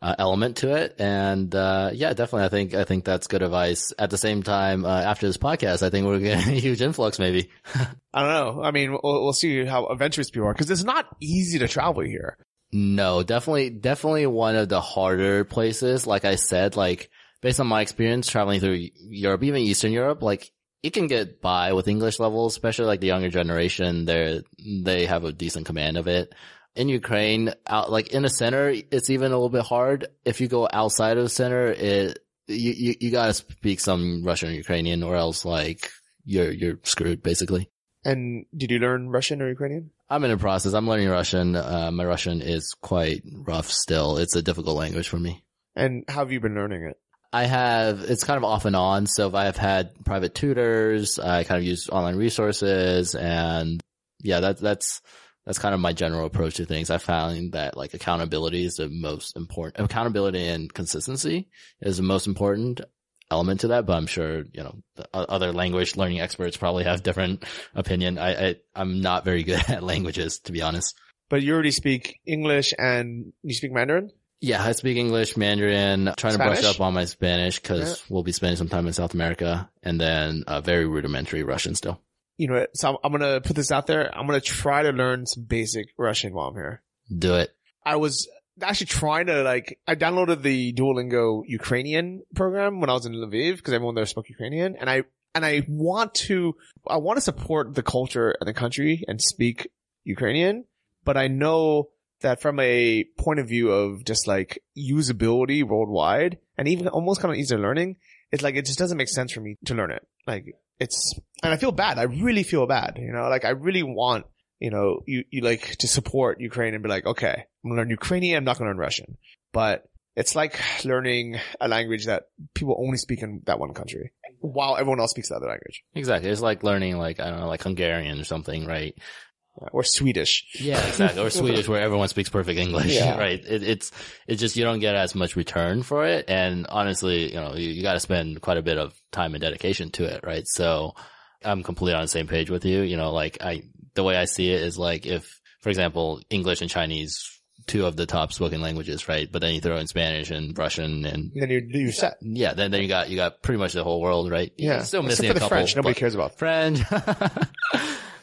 C: uh, element to it. And uh, yeah, definitely, I think I think that's good advice. At the same time, uh, after this podcast, I think we're getting a huge influx, maybe.
A: I don't know. I mean, we'll, we'll see how adventurous people are because it's not easy to travel here.
C: No, definitely, definitely one of the harder places. Like I said, like based on my experience traveling through Europe, even Eastern Europe, like it can get by with English levels, especially like the younger generation. They they have a decent command of it. In Ukraine, out like in the center, it's even a little bit hard. If you go outside of the center, it you you, you gotta speak some Russian or Ukrainian, or else like you're you're screwed basically.
A: And did you learn Russian or Ukrainian?
C: I'm in the process. I'm learning Russian. Uh, my Russian is quite rough still. It's a difficult language for me.
A: And how have you been learning it?
C: I have, it's kind of off and on. So if I have had private tutors, I kind of use online resources and yeah, that, that's, that's kind of my general approach to things. I found that like accountability is the most important, accountability and consistency is the most important element to that, but I'm sure, you know, other language learning experts probably have different opinion. I, I, I'm not very good at languages, to be honest.
A: But you already speak English and you speak Mandarin?
C: Yeah, I speak English, Mandarin, trying
A: Spanish?
C: to brush up on my Spanish because
A: Yeah.
C: we'll be spending some time in South America and then uh, very rudimentary Russian still.
A: You know, so I'm, I'm gonna put this out there. I'm gonna try to learn some basic Russian while I'm here.
C: Do it.
A: I was actually trying to like, I downloaded the Duolingo Ukrainian program when I was in Lviv because everyone there spoke Ukrainian and I, and I want to, I want to support the culture and the country and speak Ukrainian, but I know that from a point of view of just like usability worldwide and even almost kind of easier learning, it's like, it just doesn't make sense for me to learn it. Like it's, and I feel bad. I really feel bad, you know, like I really want you know, you, you like to support Ukraine and be like, okay, I'm gonna learn Ukrainian, I'm not gonna learn Russian. But it's like learning a language that people only speak in that one country while everyone else speaks the other language.
C: Exactly. It's like learning like, I don't know, like Hungarian or something, right?
A: Yeah, Or Swedish.
C: Yeah, exactly. Or Swedish where everyone speaks perfect English,
A: Yeah.
C: right? It, it's, it's just, you don't get as much return for it. And honestly, you know, you, you got to spend quite a bit of time and dedication to it, right? So I'm completely on the same page with you. You know, like I, the way I see it is like if, for example, English and Chinese, two of the top spoken languages, right? But then you throw in Spanish and Russian and
A: And then you're, you're set.
C: yeah, then, then you got, you got pretty much the whole world, right?
A: Yeah.
C: You're still
A: Except
C: missing
A: for
C: a
A: the
C: couple.
A: French. Nobody cares about.
C: French.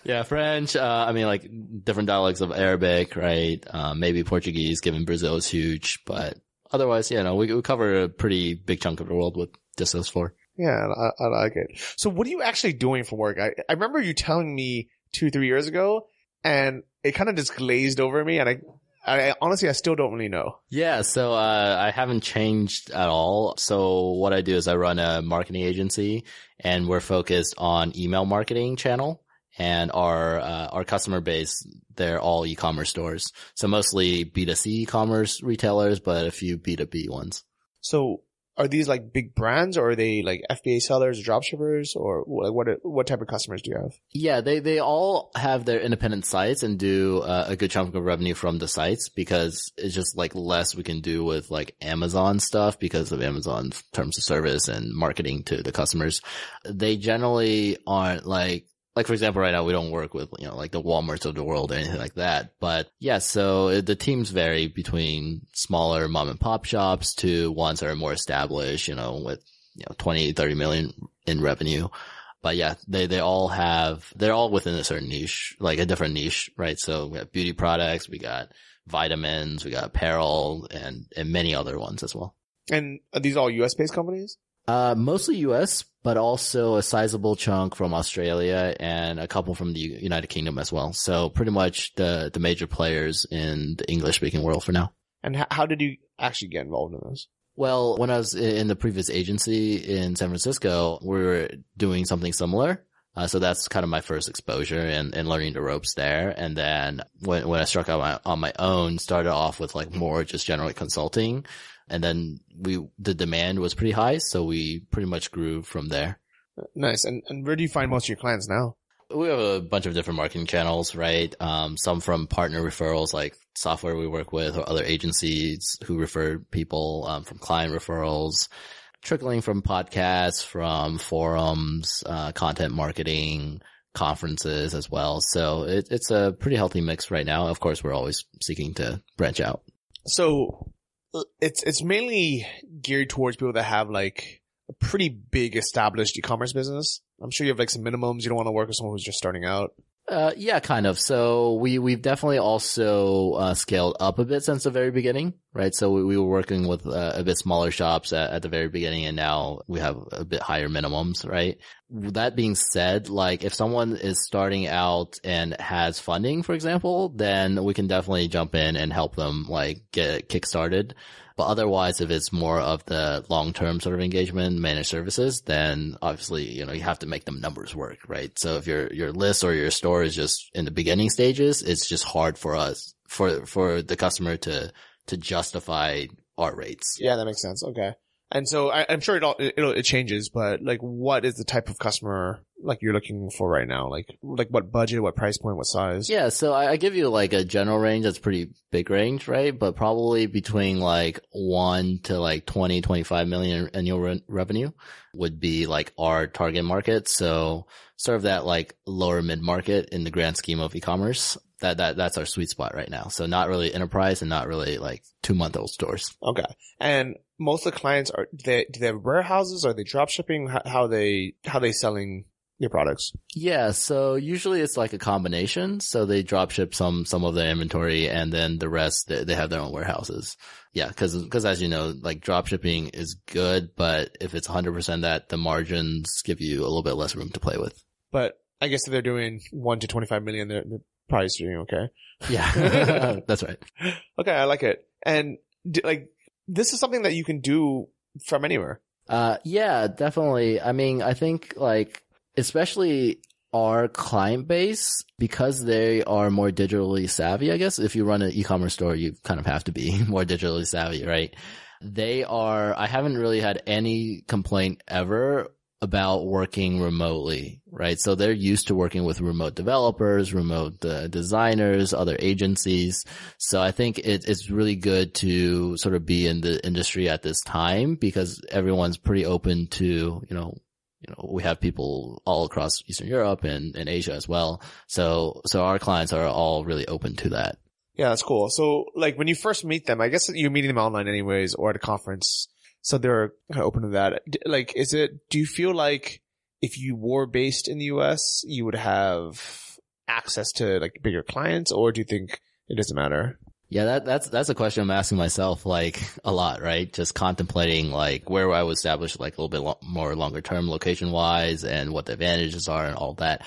C: yeah, French. Uh, I mean, like different dialects of Arabic, right? Uh, maybe Portuguese, given Brazil is huge, but otherwise, yeah, no, we, we cover a pretty big chunk of the world with just those four.
A: Yeah, I, I like it. So what are you actually doing for work? I, I remember you telling me two, three years ago and it kind of just glazed over me and I, I honestly, I still don't really know.
C: Yeah, so uh, I haven't changed at all. So what I do is I run a marketing agency, and we're focused on email marketing channel. And our uh, our customer base, they're all e-commerce stores. So mostly B2C e-commerce retailers, but a few B2B ones.
A: So are these like big brands or are they like FBA sellers, dropshippers or like what, what type of customers do you have?
C: Yeah, they they all have their independent sites and do uh, a good chunk of revenue from the sites because it's just like less we can do with like Amazon stuff because of Amazon's terms of service and marketing to the customers. They generally aren't like like for example, right now we don't work with you know like the WalMarts of the world or anything like that. But yeah, so the teams vary between smaller mom and pop shops to ones that are more established, you know, with you know 20, 30 million in revenue. But yeah, they, they all have, they're all within a certain niche, like a different niche, right? So we have beauty products, we got vitamins, we got apparel and, and many other ones as well.
A: And are these all US based companies?
C: Uh, mostly US, but also a sizable chunk from Australia and a couple from the United Kingdom as well. So pretty much the, the major players in the English speaking world for now.
A: And how did you actually get involved in this?
C: Well, when I was in the previous agency in San Francisco, we were doing something similar. Uh, so that's kind of my first exposure and, and learning the ropes there. And then when, when I struck out my, on my own, started off with like more just generally consulting. And then we, the demand was pretty high. So we pretty much grew from there.
A: Nice. And, and where do you find most of your clients now?
C: We have a bunch of different marketing channels, right? Um, some from partner referrals, like software we work with or other agencies who refer people, um, from client referrals, trickling from podcasts, from forums, uh, content marketing, conferences as well. So it, it's a pretty healthy mix right now. Of course, we're always seeking to branch out.
A: So it's, it's mainly geared towards people that have like a pretty big established e-commerce business. I'm sure you have like some minimums. You don't want to work with someone who's just starting out.
C: Uh, yeah, kind of. So we, we've definitely also, uh, scaled up a bit since the very beginning, right? So we, we were working with uh, a bit smaller shops at, at the very beginning and now we have a bit higher minimums, right? That being said, like if someone is starting out and has funding, for example, then we can definitely jump in and help them like get kickstarted. But otherwise, if it's more of the long-term sort of engagement, managed services, then obviously, you know, you have to make them numbers work, right? So if your, your list or your store is just in the beginning stages, it's just hard for us, for, for the customer to, to justify our rates.
A: Yeah, that makes sense. Okay. And so I, I'm sure it all, it, it changes, but like what is the type of customer like you're looking for right now? Like, like what budget, what price point, what size?
C: Yeah, so I, I give you like a general range that's pretty big range, right? But probably between like one to like 20, 25 million annual re- revenue would be like our target market. So of that like lower mid market in the grand scheme of e-commerce. That, that, that's our sweet spot right now. So not really enterprise and not really like two month old stores.
A: Okay. And most of the clients are, do they, do they have warehouses? Are they drop shipping? How, how they, how they selling your products?
C: Yeah, so usually it's like a combination. So they drop ship some some of their inventory, and then the rest they, they have their own warehouses. Yeah, because because as you know, like drop shipping is good, but if it's 100% that, the margins give you a little bit less room to play with.
A: But I guess if they're doing one to 25 million, they're, they're probably doing okay.
C: Yeah, that's right.
A: Okay. I like it. And d- like, this is something that you can do from anywhere.
C: Uh, yeah, definitely. I mean, I think like, especially our client base, because they are more digitally savvy, I guess. If you run an e-commerce store, you kind of have to be more digitally savvy, right? They are, I haven't really had any complaint ever about working remotely, right? So they're used to working with remote developers, remote uh, designers, other agencies. So I think it, it's really good to sort of be in the industry at this time because everyone's pretty open to, you know, you know, we have people all across Eastern Europe and, and Asia as well. So, so our clients are all really open to that.
A: Yeah, that's cool. So like when you first meet them, I guess you're meeting them online anyways or at a conference. So they're kind of open to that. Like, is it, do you feel like if you were based in the US, you would have access to like bigger clients or do you think it doesn't matter?
C: Yeah, that, that's, that's a question I'm asking myself like a lot, right? Just contemplating like where I would establish like a little bit lo- more longer term location wise and what the advantages are and all that.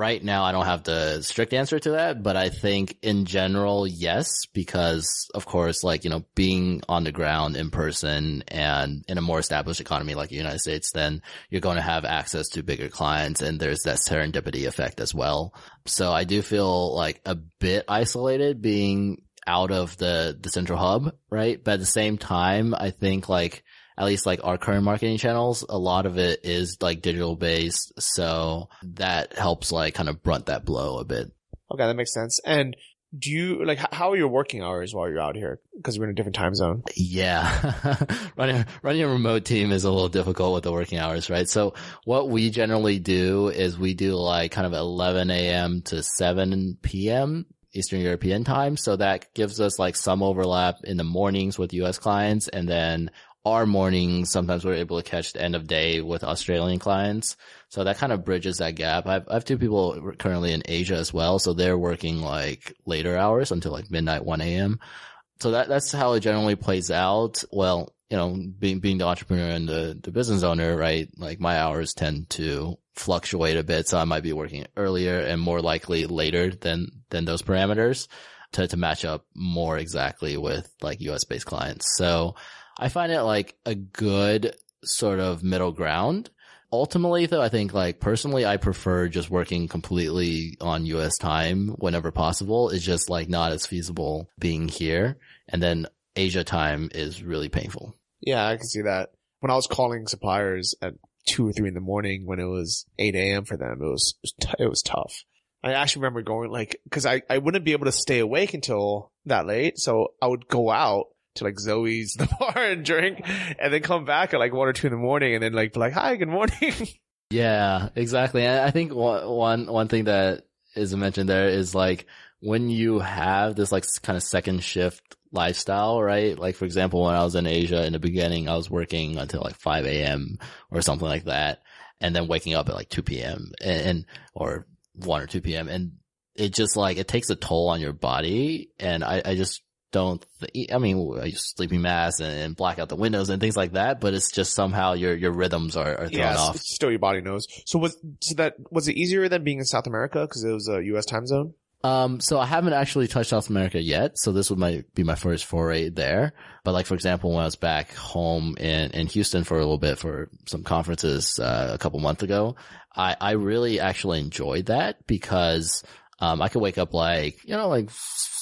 C: Right now, I don't have the strict answer to that, but I think in general, yes, because of course, like, you know, being on the ground in person and in a more established economy like the United States, then you're going to have access to bigger clients and there's that serendipity effect as well. So I do feel like a bit isolated being out of the, the central hub, right? But at the same time, I think like, at least like our current marketing channels, a lot of it is like digital based. So that helps like kind of brunt that blow a bit.
A: Okay, that makes sense. And do you like how are your working hours while you're out here? Because we're in a different time zone.
C: Yeah. running, running a remote team is a little difficult with the working hours, right? So what we generally do is we do like kind of 11 a.m. to 7 p.m. Eastern European time. So that gives us like some overlap in the mornings with US clients and then our mornings, sometimes we're able to catch the end of day with Australian clients. So that kind of bridges that gap. I've, I have two people currently in Asia as well. So they're working like later hours until like midnight, 1 a.m. So that, that's how it generally plays out. Well, you know, being, being the entrepreneur and the, the business owner, right? Like my hours tend to fluctuate a bit. So I might be working earlier and more likely later than, than those parameters to, to match up more exactly with like US based clients. So I find it like a good sort of middle ground. Ultimately though, I think like personally, I prefer just working completely on US time whenever possible. It's just like not as feasible being here. And then Asia time is really painful.
A: Yeah, I can see that. When I was calling suppliers at two or three in the morning when it was 8 a.m. for them, it was, it was, tough. I actually remember going like, cause I, I wouldn't be able to stay awake until that late. So I would go out to like Zoe's, the bar and drink and then come back at like one or two in the morning and then like be like, hi, good morning.
C: Yeah, exactly. And I think one, one, one thing that is mentioned there is like when you have this like kind of second shift lifestyle, right? Like for example, when I was in Asia in the beginning, I was working until like 5 a.m. or something like that. And then waking up at like 2 p.m. and, and or 1 or 2 p.m. And it just like, it takes a toll on your body. And I, I just don't, th- I mean, I use sleeping masks and, black out the windows and things like that, but it's just somehow your, your rhythms are, are thrown
A: yeah,
C: off.
A: still your body knows. So was, so that, was it easier than being in South America? Cause it was a US time zone?
C: Um, so I haven't actually touched South America yet, so this would might be my first foray there. But like for example, when I was back home in in Houston for a little bit for some conferences uh, a couple months ago, I I really actually enjoyed that because um I could wake up like you know like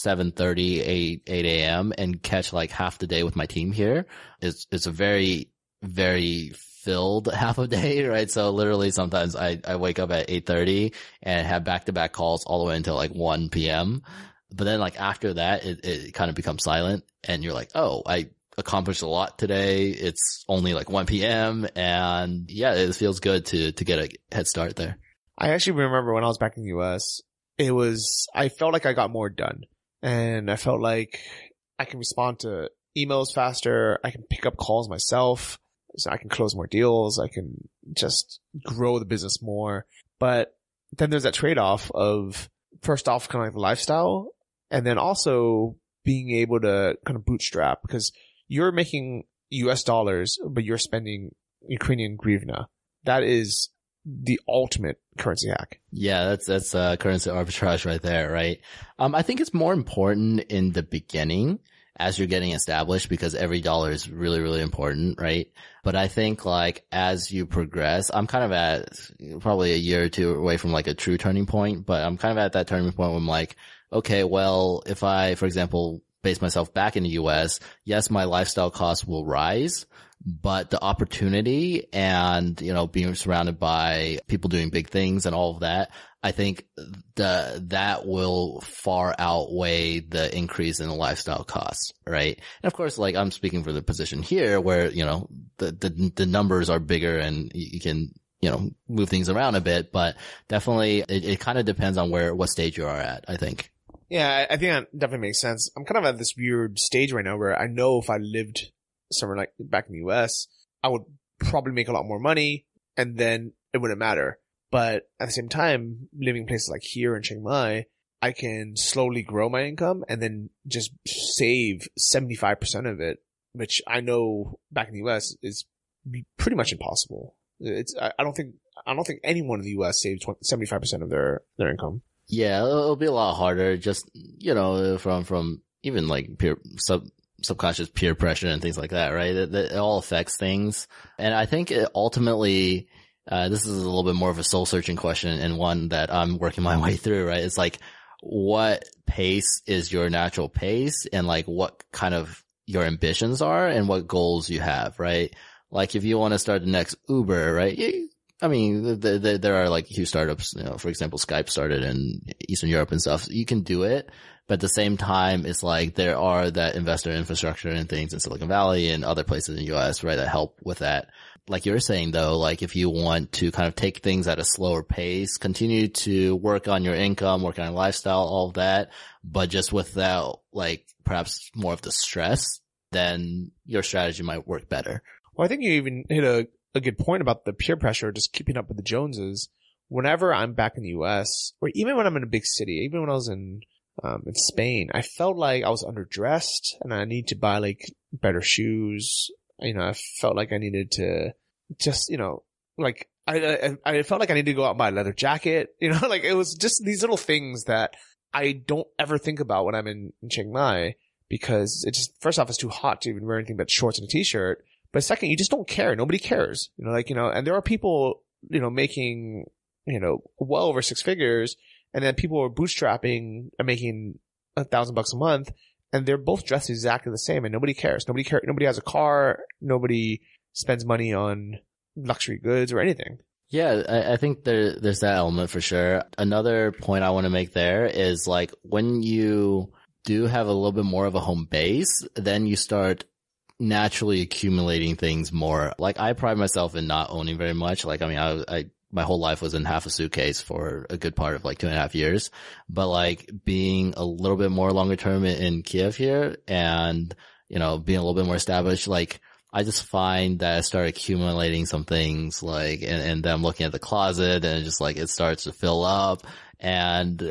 C: 7:30, 8 8 a.m. and catch like half the day with my team here. It's it's a very very filled half a day, right? So literally sometimes I, I wake up at 8.30 and have back to back calls all the way until like 1 p.m. But then like after that, it, it kind of becomes silent and you're like, oh, I accomplished a lot today. It's only like 1 p.m. and yeah, it feels good to, to get a head start there.
A: I actually remember when I was back in the US, it was, I felt like I got more done and I felt like I can respond to emails faster. I can pick up calls myself. So I can close more deals. I can just grow the business more. But then there's that trade off of first off, kind of like the lifestyle and then also being able to kind of bootstrap because you're making US dollars, but you're spending Ukrainian hryvnia. That is the ultimate currency hack.
C: Yeah, that's that's uh, currency arbitrage right there, right? Um, I think it's more important in the beginning as you're getting established because every dollar is really really important, right? But I think like as you progress, I'm kind of at probably a year or two away from like a true turning point, but I'm kind of at that turning point where I'm like, okay, well, if I, for example, base myself back in the US, yes, my lifestyle costs will rise, but the opportunity and, you know, being surrounded by people doing big things and all of that, I think the, that will far outweigh the increase in the lifestyle costs, right? And of course, like I'm speaking for the position here where, you know, the, the, the numbers are bigger and you can, you know, move things around a bit, but definitely it, it kind of depends on where, what stage you are at, I think.
A: Yeah, I think that definitely makes sense. I'm kind of at this weird stage right now where I know if I lived somewhere like back in the US, I would probably make a lot more money and then it wouldn't matter. But at the same time, living in places like here in Chiang Mai, I can slowly grow my income and then just save 75% of it, which I know back in the US is pretty much impossible. It's, I don't think, I don't think anyone in the US saves 75% of their, their income.
C: Yeah, it'll be a lot harder. Just you know, from from even like peer sub subconscious peer pressure and things like that, right? It, it all affects things, and I think ultimately, uh, this is a little bit more of a soul searching question and one that I'm working my way through. Right? It's like, what pace is your natural pace, and like what kind of your ambitions are, and what goals you have, right? Like if you want to start the next Uber, right? You, I mean, the, the, there are like huge startups, you know, for example, Skype started in Eastern Europe and stuff. You can do it, but at the same time, it's like there are that investor infrastructure and things in Silicon Valley and other places in the US, right, that help with that. Like you're saying though, like if you want to kind of take things at a slower pace, continue to work on your income, work on your lifestyle, all of that, but just without like perhaps more of the stress, then your strategy might work better.
A: Well, I think you even hit a, a good point about the peer pressure, just keeping up with the Joneses. Whenever I'm back in the U.S., or even when I'm in a big city, even when I was in um, in Spain, I felt like I was underdressed and I need to buy like better shoes. You know, I felt like I needed to just, you know, like I, I, I felt like I needed to go out and buy a leather jacket. You know, like it was just these little things that I don't ever think about when I'm in, in Chiang Mai because it just, first off, it's too hot to even wear anything but shorts and a t-shirt. But second, you just don't care. Nobody cares. You know, like, you know, and there are people, you know, making, you know, well over six figures and then people are bootstrapping and making a thousand bucks a month and they're both dressed exactly the same and nobody cares. Nobody care. Nobody has a car. Nobody spends money on luxury goods or anything.
C: Yeah, I, I think there, there's that element for sure. Another point I want to make there is like when you do have a little bit more of a home base, then you start naturally accumulating things more. Like I pride myself in not owning very much. Like, I mean, I, I, my whole life was in half a suitcase for a good part of like two and a half years, but like being a little bit more longer term in, in Kiev here and, you know, being a little bit more established, like, I just find that I start accumulating some things like, and, and then I'm looking at the closet and just like, it starts to fill up and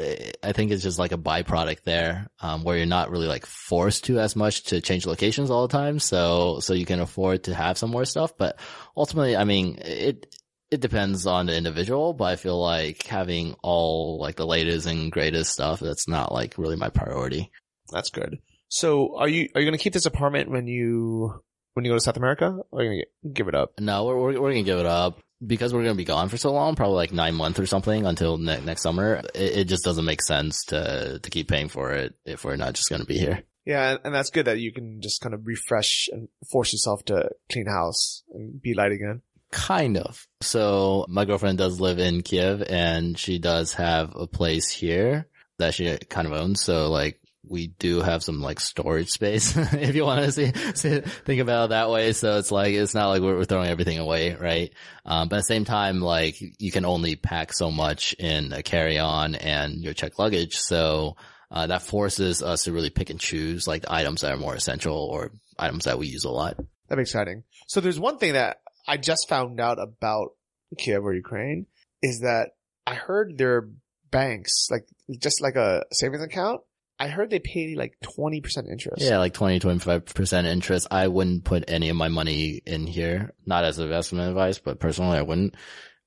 C: I think it's just like a byproduct there, um, where you're not really like forced to as much to change locations all the time. So, so you can afford to have some more stuff. But ultimately, I mean, it, it depends on the individual, but I feel like having all like the latest and greatest stuff, that's not like really my priority.
A: That's good. So are you, are you going to keep this apartment when you, when you go to South America or are you going to give it up?
C: No, we're, we're, we're going to give it up because we're going to be gone for so long, probably like nine months or something until ne- next summer. It, it, just doesn't make sense to to keep paying for it if we're not just going to be here.
A: Yeah, and- and that's good that you can just kind of refresh and force yourself to clean house and be light again.
C: Kind of. So my girlfriend does live in Kiev and she does have a place here that she kind of owns. So like we do have some like storage space if you want to see, see, think about it that way. So it's like, it's not like we're, we're throwing everything away, right? Um, but at the same time, like you can only pack so much in a carry on and your checked luggage. So, uh, that forces us to really pick and choose like items that are more essential or items that we use a lot.
A: That'd be exciting. So there's one thing that I just found out about Kiev or Ukraine is that I heard their banks, like just like a savings account, I heard they pay like 20% interest.
C: Yeah, like 20, 25% interest. I wouldn't put any of my money in here, not as investment advice, but personally I wouldn't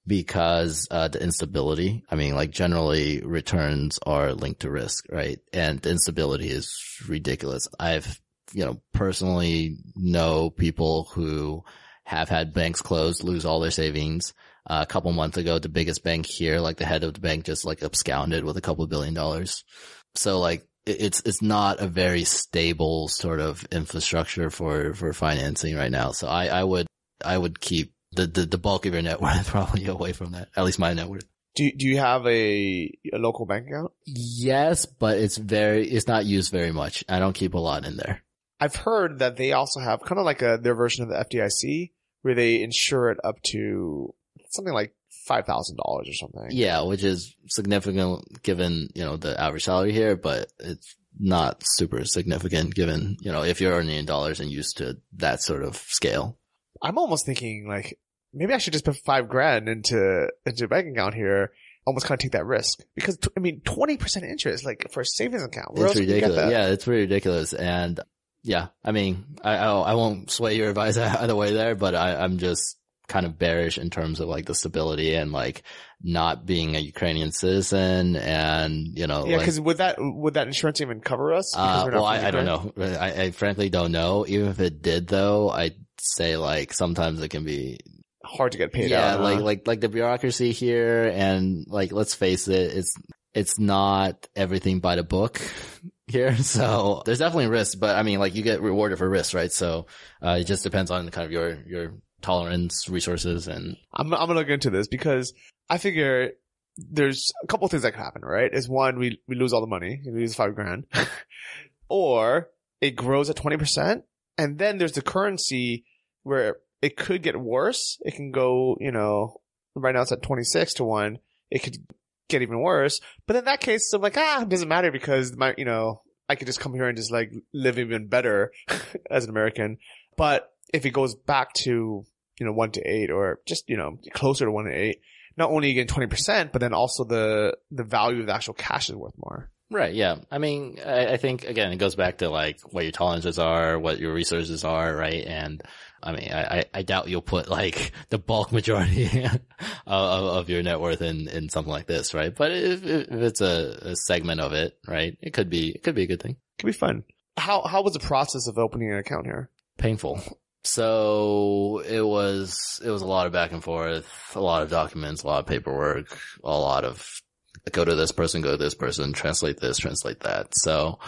C: because, uh, the instability. I mean, like generally returns are linked to risk, right? And the instability is ridiculous. I've, you know, personally know people who have had banks closed, lose all their savings. Uh, a couple months ago, the biggest bank here, like the head of the bank just like absconded with a couple billion dollars. So like it's it's not a very stable sort of infrastructure for for financing right now. So I I would I would keep the the, the bulk of your net worth probably away from that. At least my net worth.
A: Do, do you have a, a local bank account?
C: Yes, but it's very it's not used very much. I don't keep a lot in there.
A: I've heard that they also have kind of like a, their version of the FDIC where they insure it up to something like $5,000 or something.
C: Yeah, which is significant given you know the average salary here, but it's not super significant given you know if you're earning in dollars and used to that sort of scale.
A: I'm almost thinking like maybe I should just put five grand into into a bank account here. Almost kind of take that risk because I mean twenty percent interest like for a savings account. Where
C: it's
A: else would you get
C: ridiculous.
A: that?
C: Yeah, it's pretty ridiculous. And yeah, I mean, I, I, I won't sway your advice either way there, but I, I'm just kind of bearish in terms of like the stability and like not being a Ukrainian citizen and, you know,
A: Yeah,
C: like,
A: because would that would that insurance even cover us?
C: Uh, well, I, I don't know. I, I frankly don't know. Even if it did though, I'd say like sometimes it can be
A: Hard to get paid
C: yeah,
A: out.
C: like
A: huh?
C: like like the bureaucracy here, and like let's face it, it's it's not everything by the book here. So there's definitely risks, but I mean, like you get rewarded for risk, right? So uh, it just depends on kind of your your tolerance, resources, and
A: I'm I'm gonna look into this because I figure there's a couple things that could happen. Right? Is one we we lose all the money, we lose five grand, or it grows at twenty percent, and then there's the currency where it could get worse. It can go, you know, right now it's at twenty six to one. It could get even worse. But in that case, I'm like, ah, it doesn't matter because my, you know, I could just come here and just like live even better as an American. But if it goes back to, you know, one to eight or just, you know, closer to one to eight, not only again 20%, but then also the, the value of the actual cash is worth more.
C: Right, yeah. I mean, I, I think again, it goes back to like what your tolerances are, what your resources are, right? And I mean, I, I- I doubt you'll put like the bulk majority of, of, of your net worth in, in something like this, right? But if, if it's a, a segment of it, right, it could be, it could be a good thing.
A: Could be fun. How, how was the process of opening an account here?
C: Painful. So it was, it was a lot of back and forth, a lot of documents, a lot of paperwork, a lot of go to this person, go to this person, translate this, translate that. So,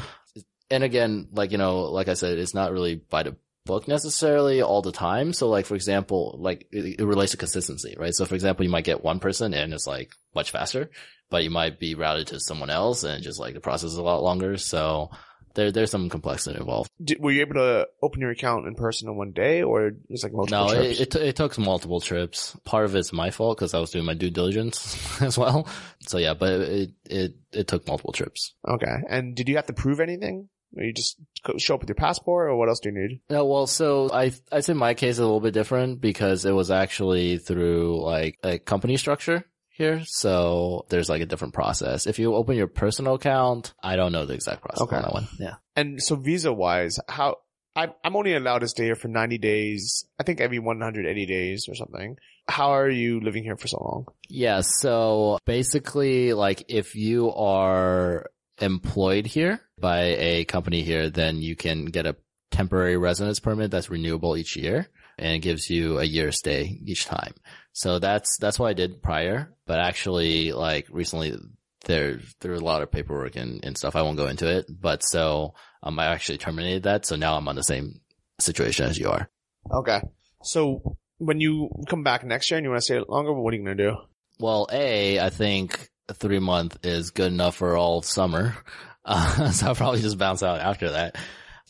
C: and again, like, you know, like I said, it's not really by the book necessarily all the time. So like, for example, like it, it relates to consistency, right? So for example, you might get one person and it's like much faster, but you might be routed to someone else and just like the process is a lot longer. So there, there's some complexity involved.
A: Did, were you able to open your account in person in one day or just like multiple
C: No,
A: trips?
C: it, it, it took multiple trips. Part of it's my fault because I was doing my due diligence as well. So yeah, but it, it, it took multiple trips.
A: okay. And did you have to prove anything? Or you just show up with your passport or what else do you need?
C: Yeah, well, so I, I'd say my case is a little bit different because it was actually through like a company structure here. So there's like a different process. If you open your personal account, I don't know the exact process
A: Okay.
C: on that one. Yeah.
A: And so visa wise, how, I'm, I'm only allowed to stay here for 90 days. I think every 180 days or something. How are you living here for so long?
C: Yeah. So basically, like if you are employed here by a company here, then you can get a temporary residence permit that's renewable each year and it gives you a year stay each time. So that's, that's what I did prior, but actually like recently there there are a lot of paperwork and, and stuff. I won't go into it, but so um, I actually terminated that. So now I'm on the same situation as you are.
A: Okay. So when you come back next year and you want to stay longer, what are you going to do?
C: Well, a I think three month is good enough for all summer, uh, so I'll probably just bounce out after that.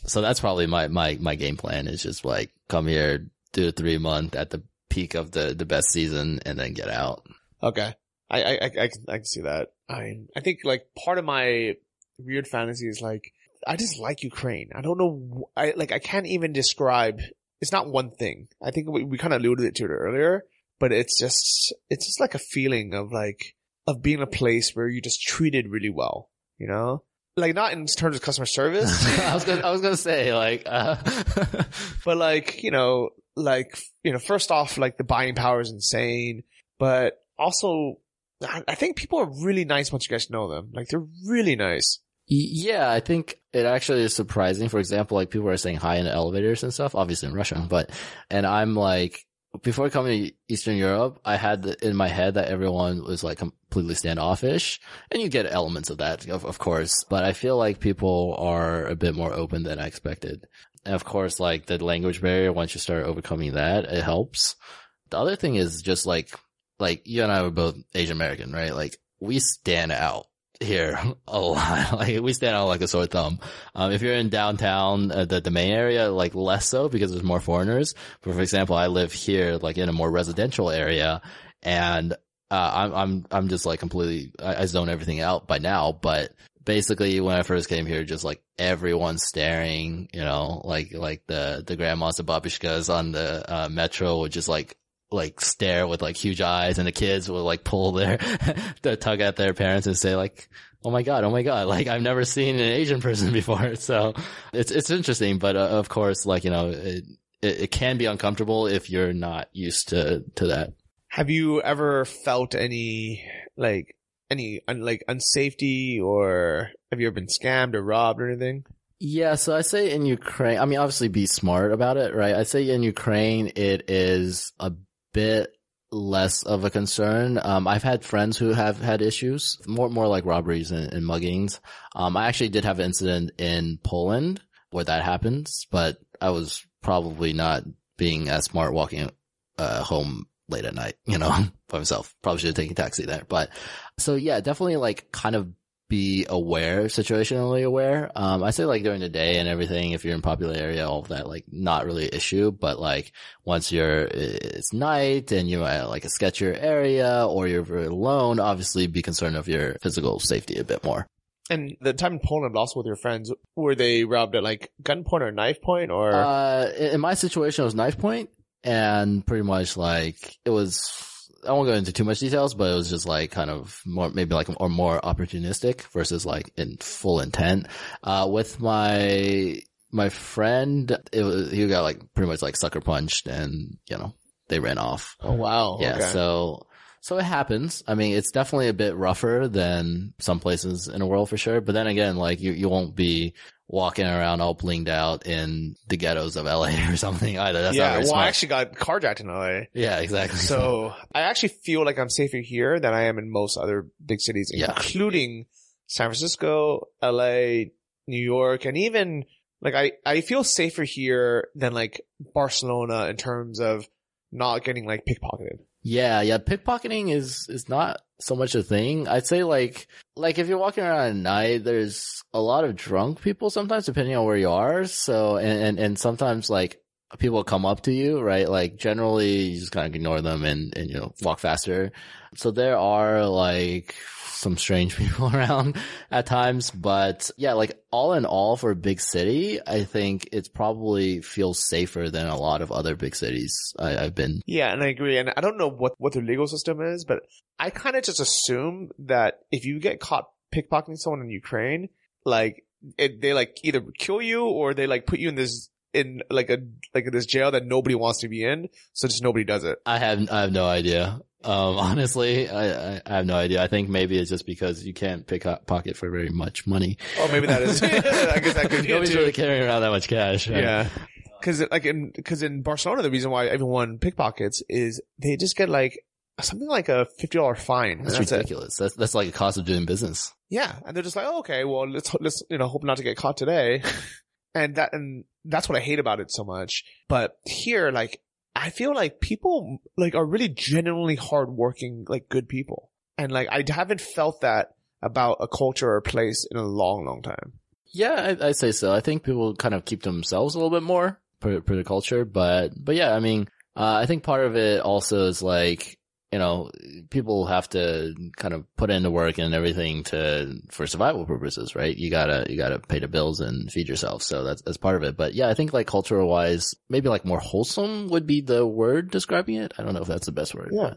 C: So that's probably my my my game plan is just like come here, do a three month at the peak of the the best season, and then get out.
A: Okay. I, I, I, I can, I can see that. I, I think like part of my weird fantasy is like, I just like Ukraine. I don't know. I like, I can't even describe. It's not one thing. I think we, we kind of alluded to it earlier, but it's just, it's just like a feeling of like, of being a place where you just treated really well, you know? Like not in terms of customer service,
C: I was gonna I was gonna say like, uh,
A: but like, you know, like, you know, first off, like the buying power is insane, but also I think people are really nice once you guys know them. Like they're really nice.
C: Yeah, I think it actually is surprising. For example, like people are saying hi in elevators and stuff, obviously in Russia, but, and I'm like, before coming to Eastern Europe, I had in my head that everyone was like completely standoffish and you get elements of that, of, of course, but I feel like people are a bit more open than I expected. And of course, like the language barrier, once you start overcoming that, it helps. The other thing is just like, like you and I were both Asian American, right? Like we stand out here a lot. Like we stand out like a sore thumb. Um, if you're in downtown, uh, the the main area, like less so because there's more foreigners. But for example, I live here, like in a more residential area, and uh, I'm I'm I'm just like completely I, I zone everything out by now. But basically, when I first came here, just like everyone staring, you know, like like the the grandmas and babushkas on the uh, metro would just like like stare with like huge eyes and the kids will like pull their, the tug at their parents and say like, Oh my God. Oh my God. Like I've never seen an Asian person before. So it's, it's interesting. But uh, of course, like, you know, it, it, it can be uncomfortable if you're not used to, to that.
A: Have you ever felt any like any like unsafety or have you ever been scammed or robbed or anything?
C: Yeah, so I say in Ukraine, I mean, obviously be smart about it, right? I say in Ukraine, it is a bit less of a concern. Um, I've had friends who have had issues, more, more like robberies and, and muggings. Um, I actually did have an incident in Poland where that happens, but I was probably not being as smart walking, uh, home late at night, you know, by myself. Probably should have taken a taxi there, but so yeah, definitely like kind of be aware, situationally aware. Um, I say like during the day and everything, if you're in popular area, all of that, like not really an issue, but like once you're, it's night and you're at like a sketchier area or you're very alone, obviously be concerned of your physical safety a bit more.
A: And the time in Poland, also with your friends, were they robbed at like gunpoint or knife point or?
C: Uh, in in my situation, it was knife point and pretty much like it was, I won't go into too much details, but it was just like kind of more, maybe like, or more opportunistic versus like in full intent. Uh, with my, my friend, it was, he got like pretty much like sucker punched and, you know, they ran off.
A: oh wow.
C: Yeah.
A: okay.
C: So, so it happens. I mean, it's definitely a bit rougher than some places in the world for sure. But then again, like you, you won't be walking around all blinged out in the ghettos of LA or something either. That's not
A: yeah. Well,
C: smart.
A: I actually got carjacked in LA.
C: yeah, exactly.
A: So I actually feel like I'm safer here than I am in most other big cities,
C: Yeah.
A: including San Francisco, LA, New York, and even like I, I feel safer here than like Barcelona in terms of not getting like pickpocketed.
C: Yeah, yeah. Pickpocketing is is not so much a thing. I'd say like like if you're walking around at night, there's a lot of drunk people sometimes, depending on where you are. So and and, and sometimes like people come up to you, right? Like generally, you just kind of ignore them and and you know walk faster. So there are like some strange people around at times, but yeah, like all in all for a big city, I think it's probably feels safer than a lot of other big cities I, I've been
A: Yeah, and I agree. And I don't know what, what their legal system is, but I kind of just assume that if you get caught pickpocketing someone in Ukraine, like it, they like either kill you or they like put you in this in like a like this jail that nobody wants to be in, so just nobody does it.
C: I have I have no idea. Um, honestly, I, I I have no idea. I think maybe it's just because you can't pick up pocket for very much money.
A: Oh, maybe that is. I guess that could be it
C: Nobody's really carrying around that much cash. right?
A: Yeah. Cause like in, cause in Barcelona, the reason why everyone pickpockets is they just get like something like a fifty dollar fine.
C: That's,
A: that's it.
C: ridiculous. That's that's like a cost of doing business.
A: Yeah, and they're just like, oh, okay, well, let's let's you know hope not to get caught today, and that and that's what I hate about it so much. But here, like, I feel like people like are really genuinely hardworking, like good people, and like I haven't felt that about a culture or a place in a long, long time.
C: Yeah, I, I'd say so. I think people kind of keep to themselves a little bit more per the culture, but but yeah, I mean, uh, I think part of it also is like you know people have to kind of put in the work and everything to for survival purposes, right? You gotta you gotta pay the bills and feed yourself, so that's that's part of it. But yeah, I think like cultural wise, maybe like more wholesome would be the word describing it. I don't know if that's the best word.
A: Yeah.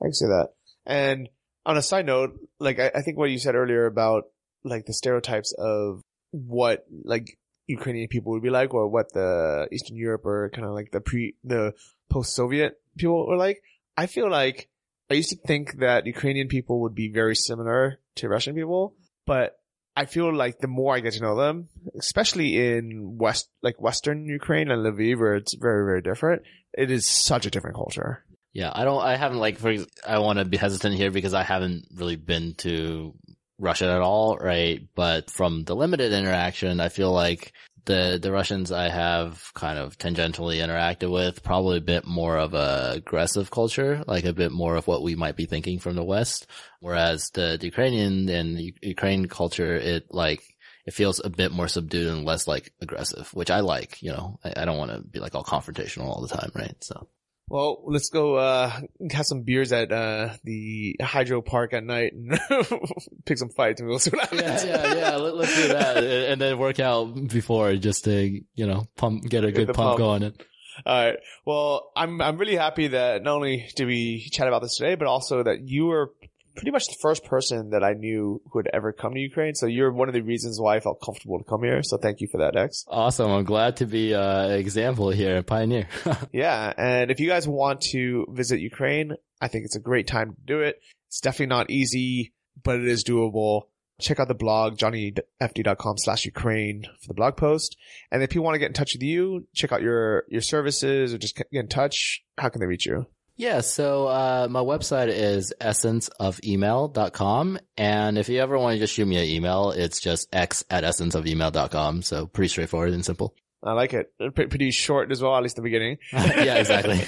A: I can see that. And on a side note, like I, I think what you said earlier about like the stereotypes of what like Ukrainian people would be like, or what the Eastern Europe or kind of like the pre the post Soviet people were like. I feel like I used to think that Ukrainian people would be very similar to Russian people, but I feel like the more I get to know them, especially in West, like Western Ukraine and Lviv, where it's very, very different, it is such a different culture.
C: Yeah, I don't. I haven't like. For I want to be hesitant here because I haven't really been to Russia at all, right? But from the limited interaction, I feel like the the Russians I have kind of tangentially interacted with probably a bit more of a aggressive culture, like a bit more of what we might be thinking from the West. Whereas the, the Ukrainian and Ukraine culture, it like it feels a bit more subdued and less like aggressive, which I like. You know, I, I don't want to be like all confrontational all the time, right? So.
A: Well, let's go uh have some beers at uh the hydro park at night and pick some fights and we'll see what happens.
C: yeah, yeah, yeah. Let, let's do that, and then work out before just to you know pump, get a
A: Get
C: good pump,
A: pump.
C: going. And
A: All right. Well, I'm I'm really happy that not only did we chat about this today, but also that you were pretty much the first person that I knew who had ever come to Ukraine. So you're one of the reasons why I felt comfortable to come here. So thank you for that, X.
C: awesome. I'm glad to be uh, an example here, a pioneer.
A: Yeah. And if you guys want to visit Ukraine, I think it's a great time to do it. It's definitely not easy, but it is doable. Check out the blog, johnnyfd.com slash Ukraine for the blog post. And if people want to get in touch with you, check out your, your services or just get in touch. How can they reach you?
C: Yeah. So uh, my website is essenceofemail.com, and if you ever want to just shoot me an email, it's just x at essenceofemail.com. So pretty straightforward and simple.
A: I like it. Pretty, short as well, at least the beginning.
C: yeah, exactly.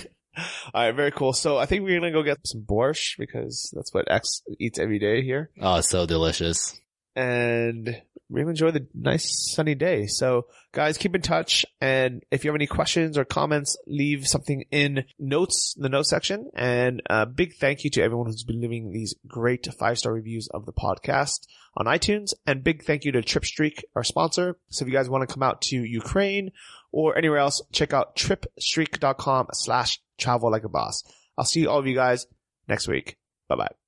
A: All right, very cool. So I think we're gonna go get some borscht because that's what X eats every day here,
C: Oh, so delicious.
A: and gonna enjoy the nice sunny day. So, guys, keep in touch, and if you have any questions or comments, leave something in notes, the notes section. And a big thank you to everyone who's been leaving these great five star reviews of the podcast on iTunes, and big thank you to TripStreak, our sponsor. So if you guys want to come out to Ukraine or anywhere else, check out tripstreak.com slash travel like a boss. I'll see all of you guys next week. Bye bye.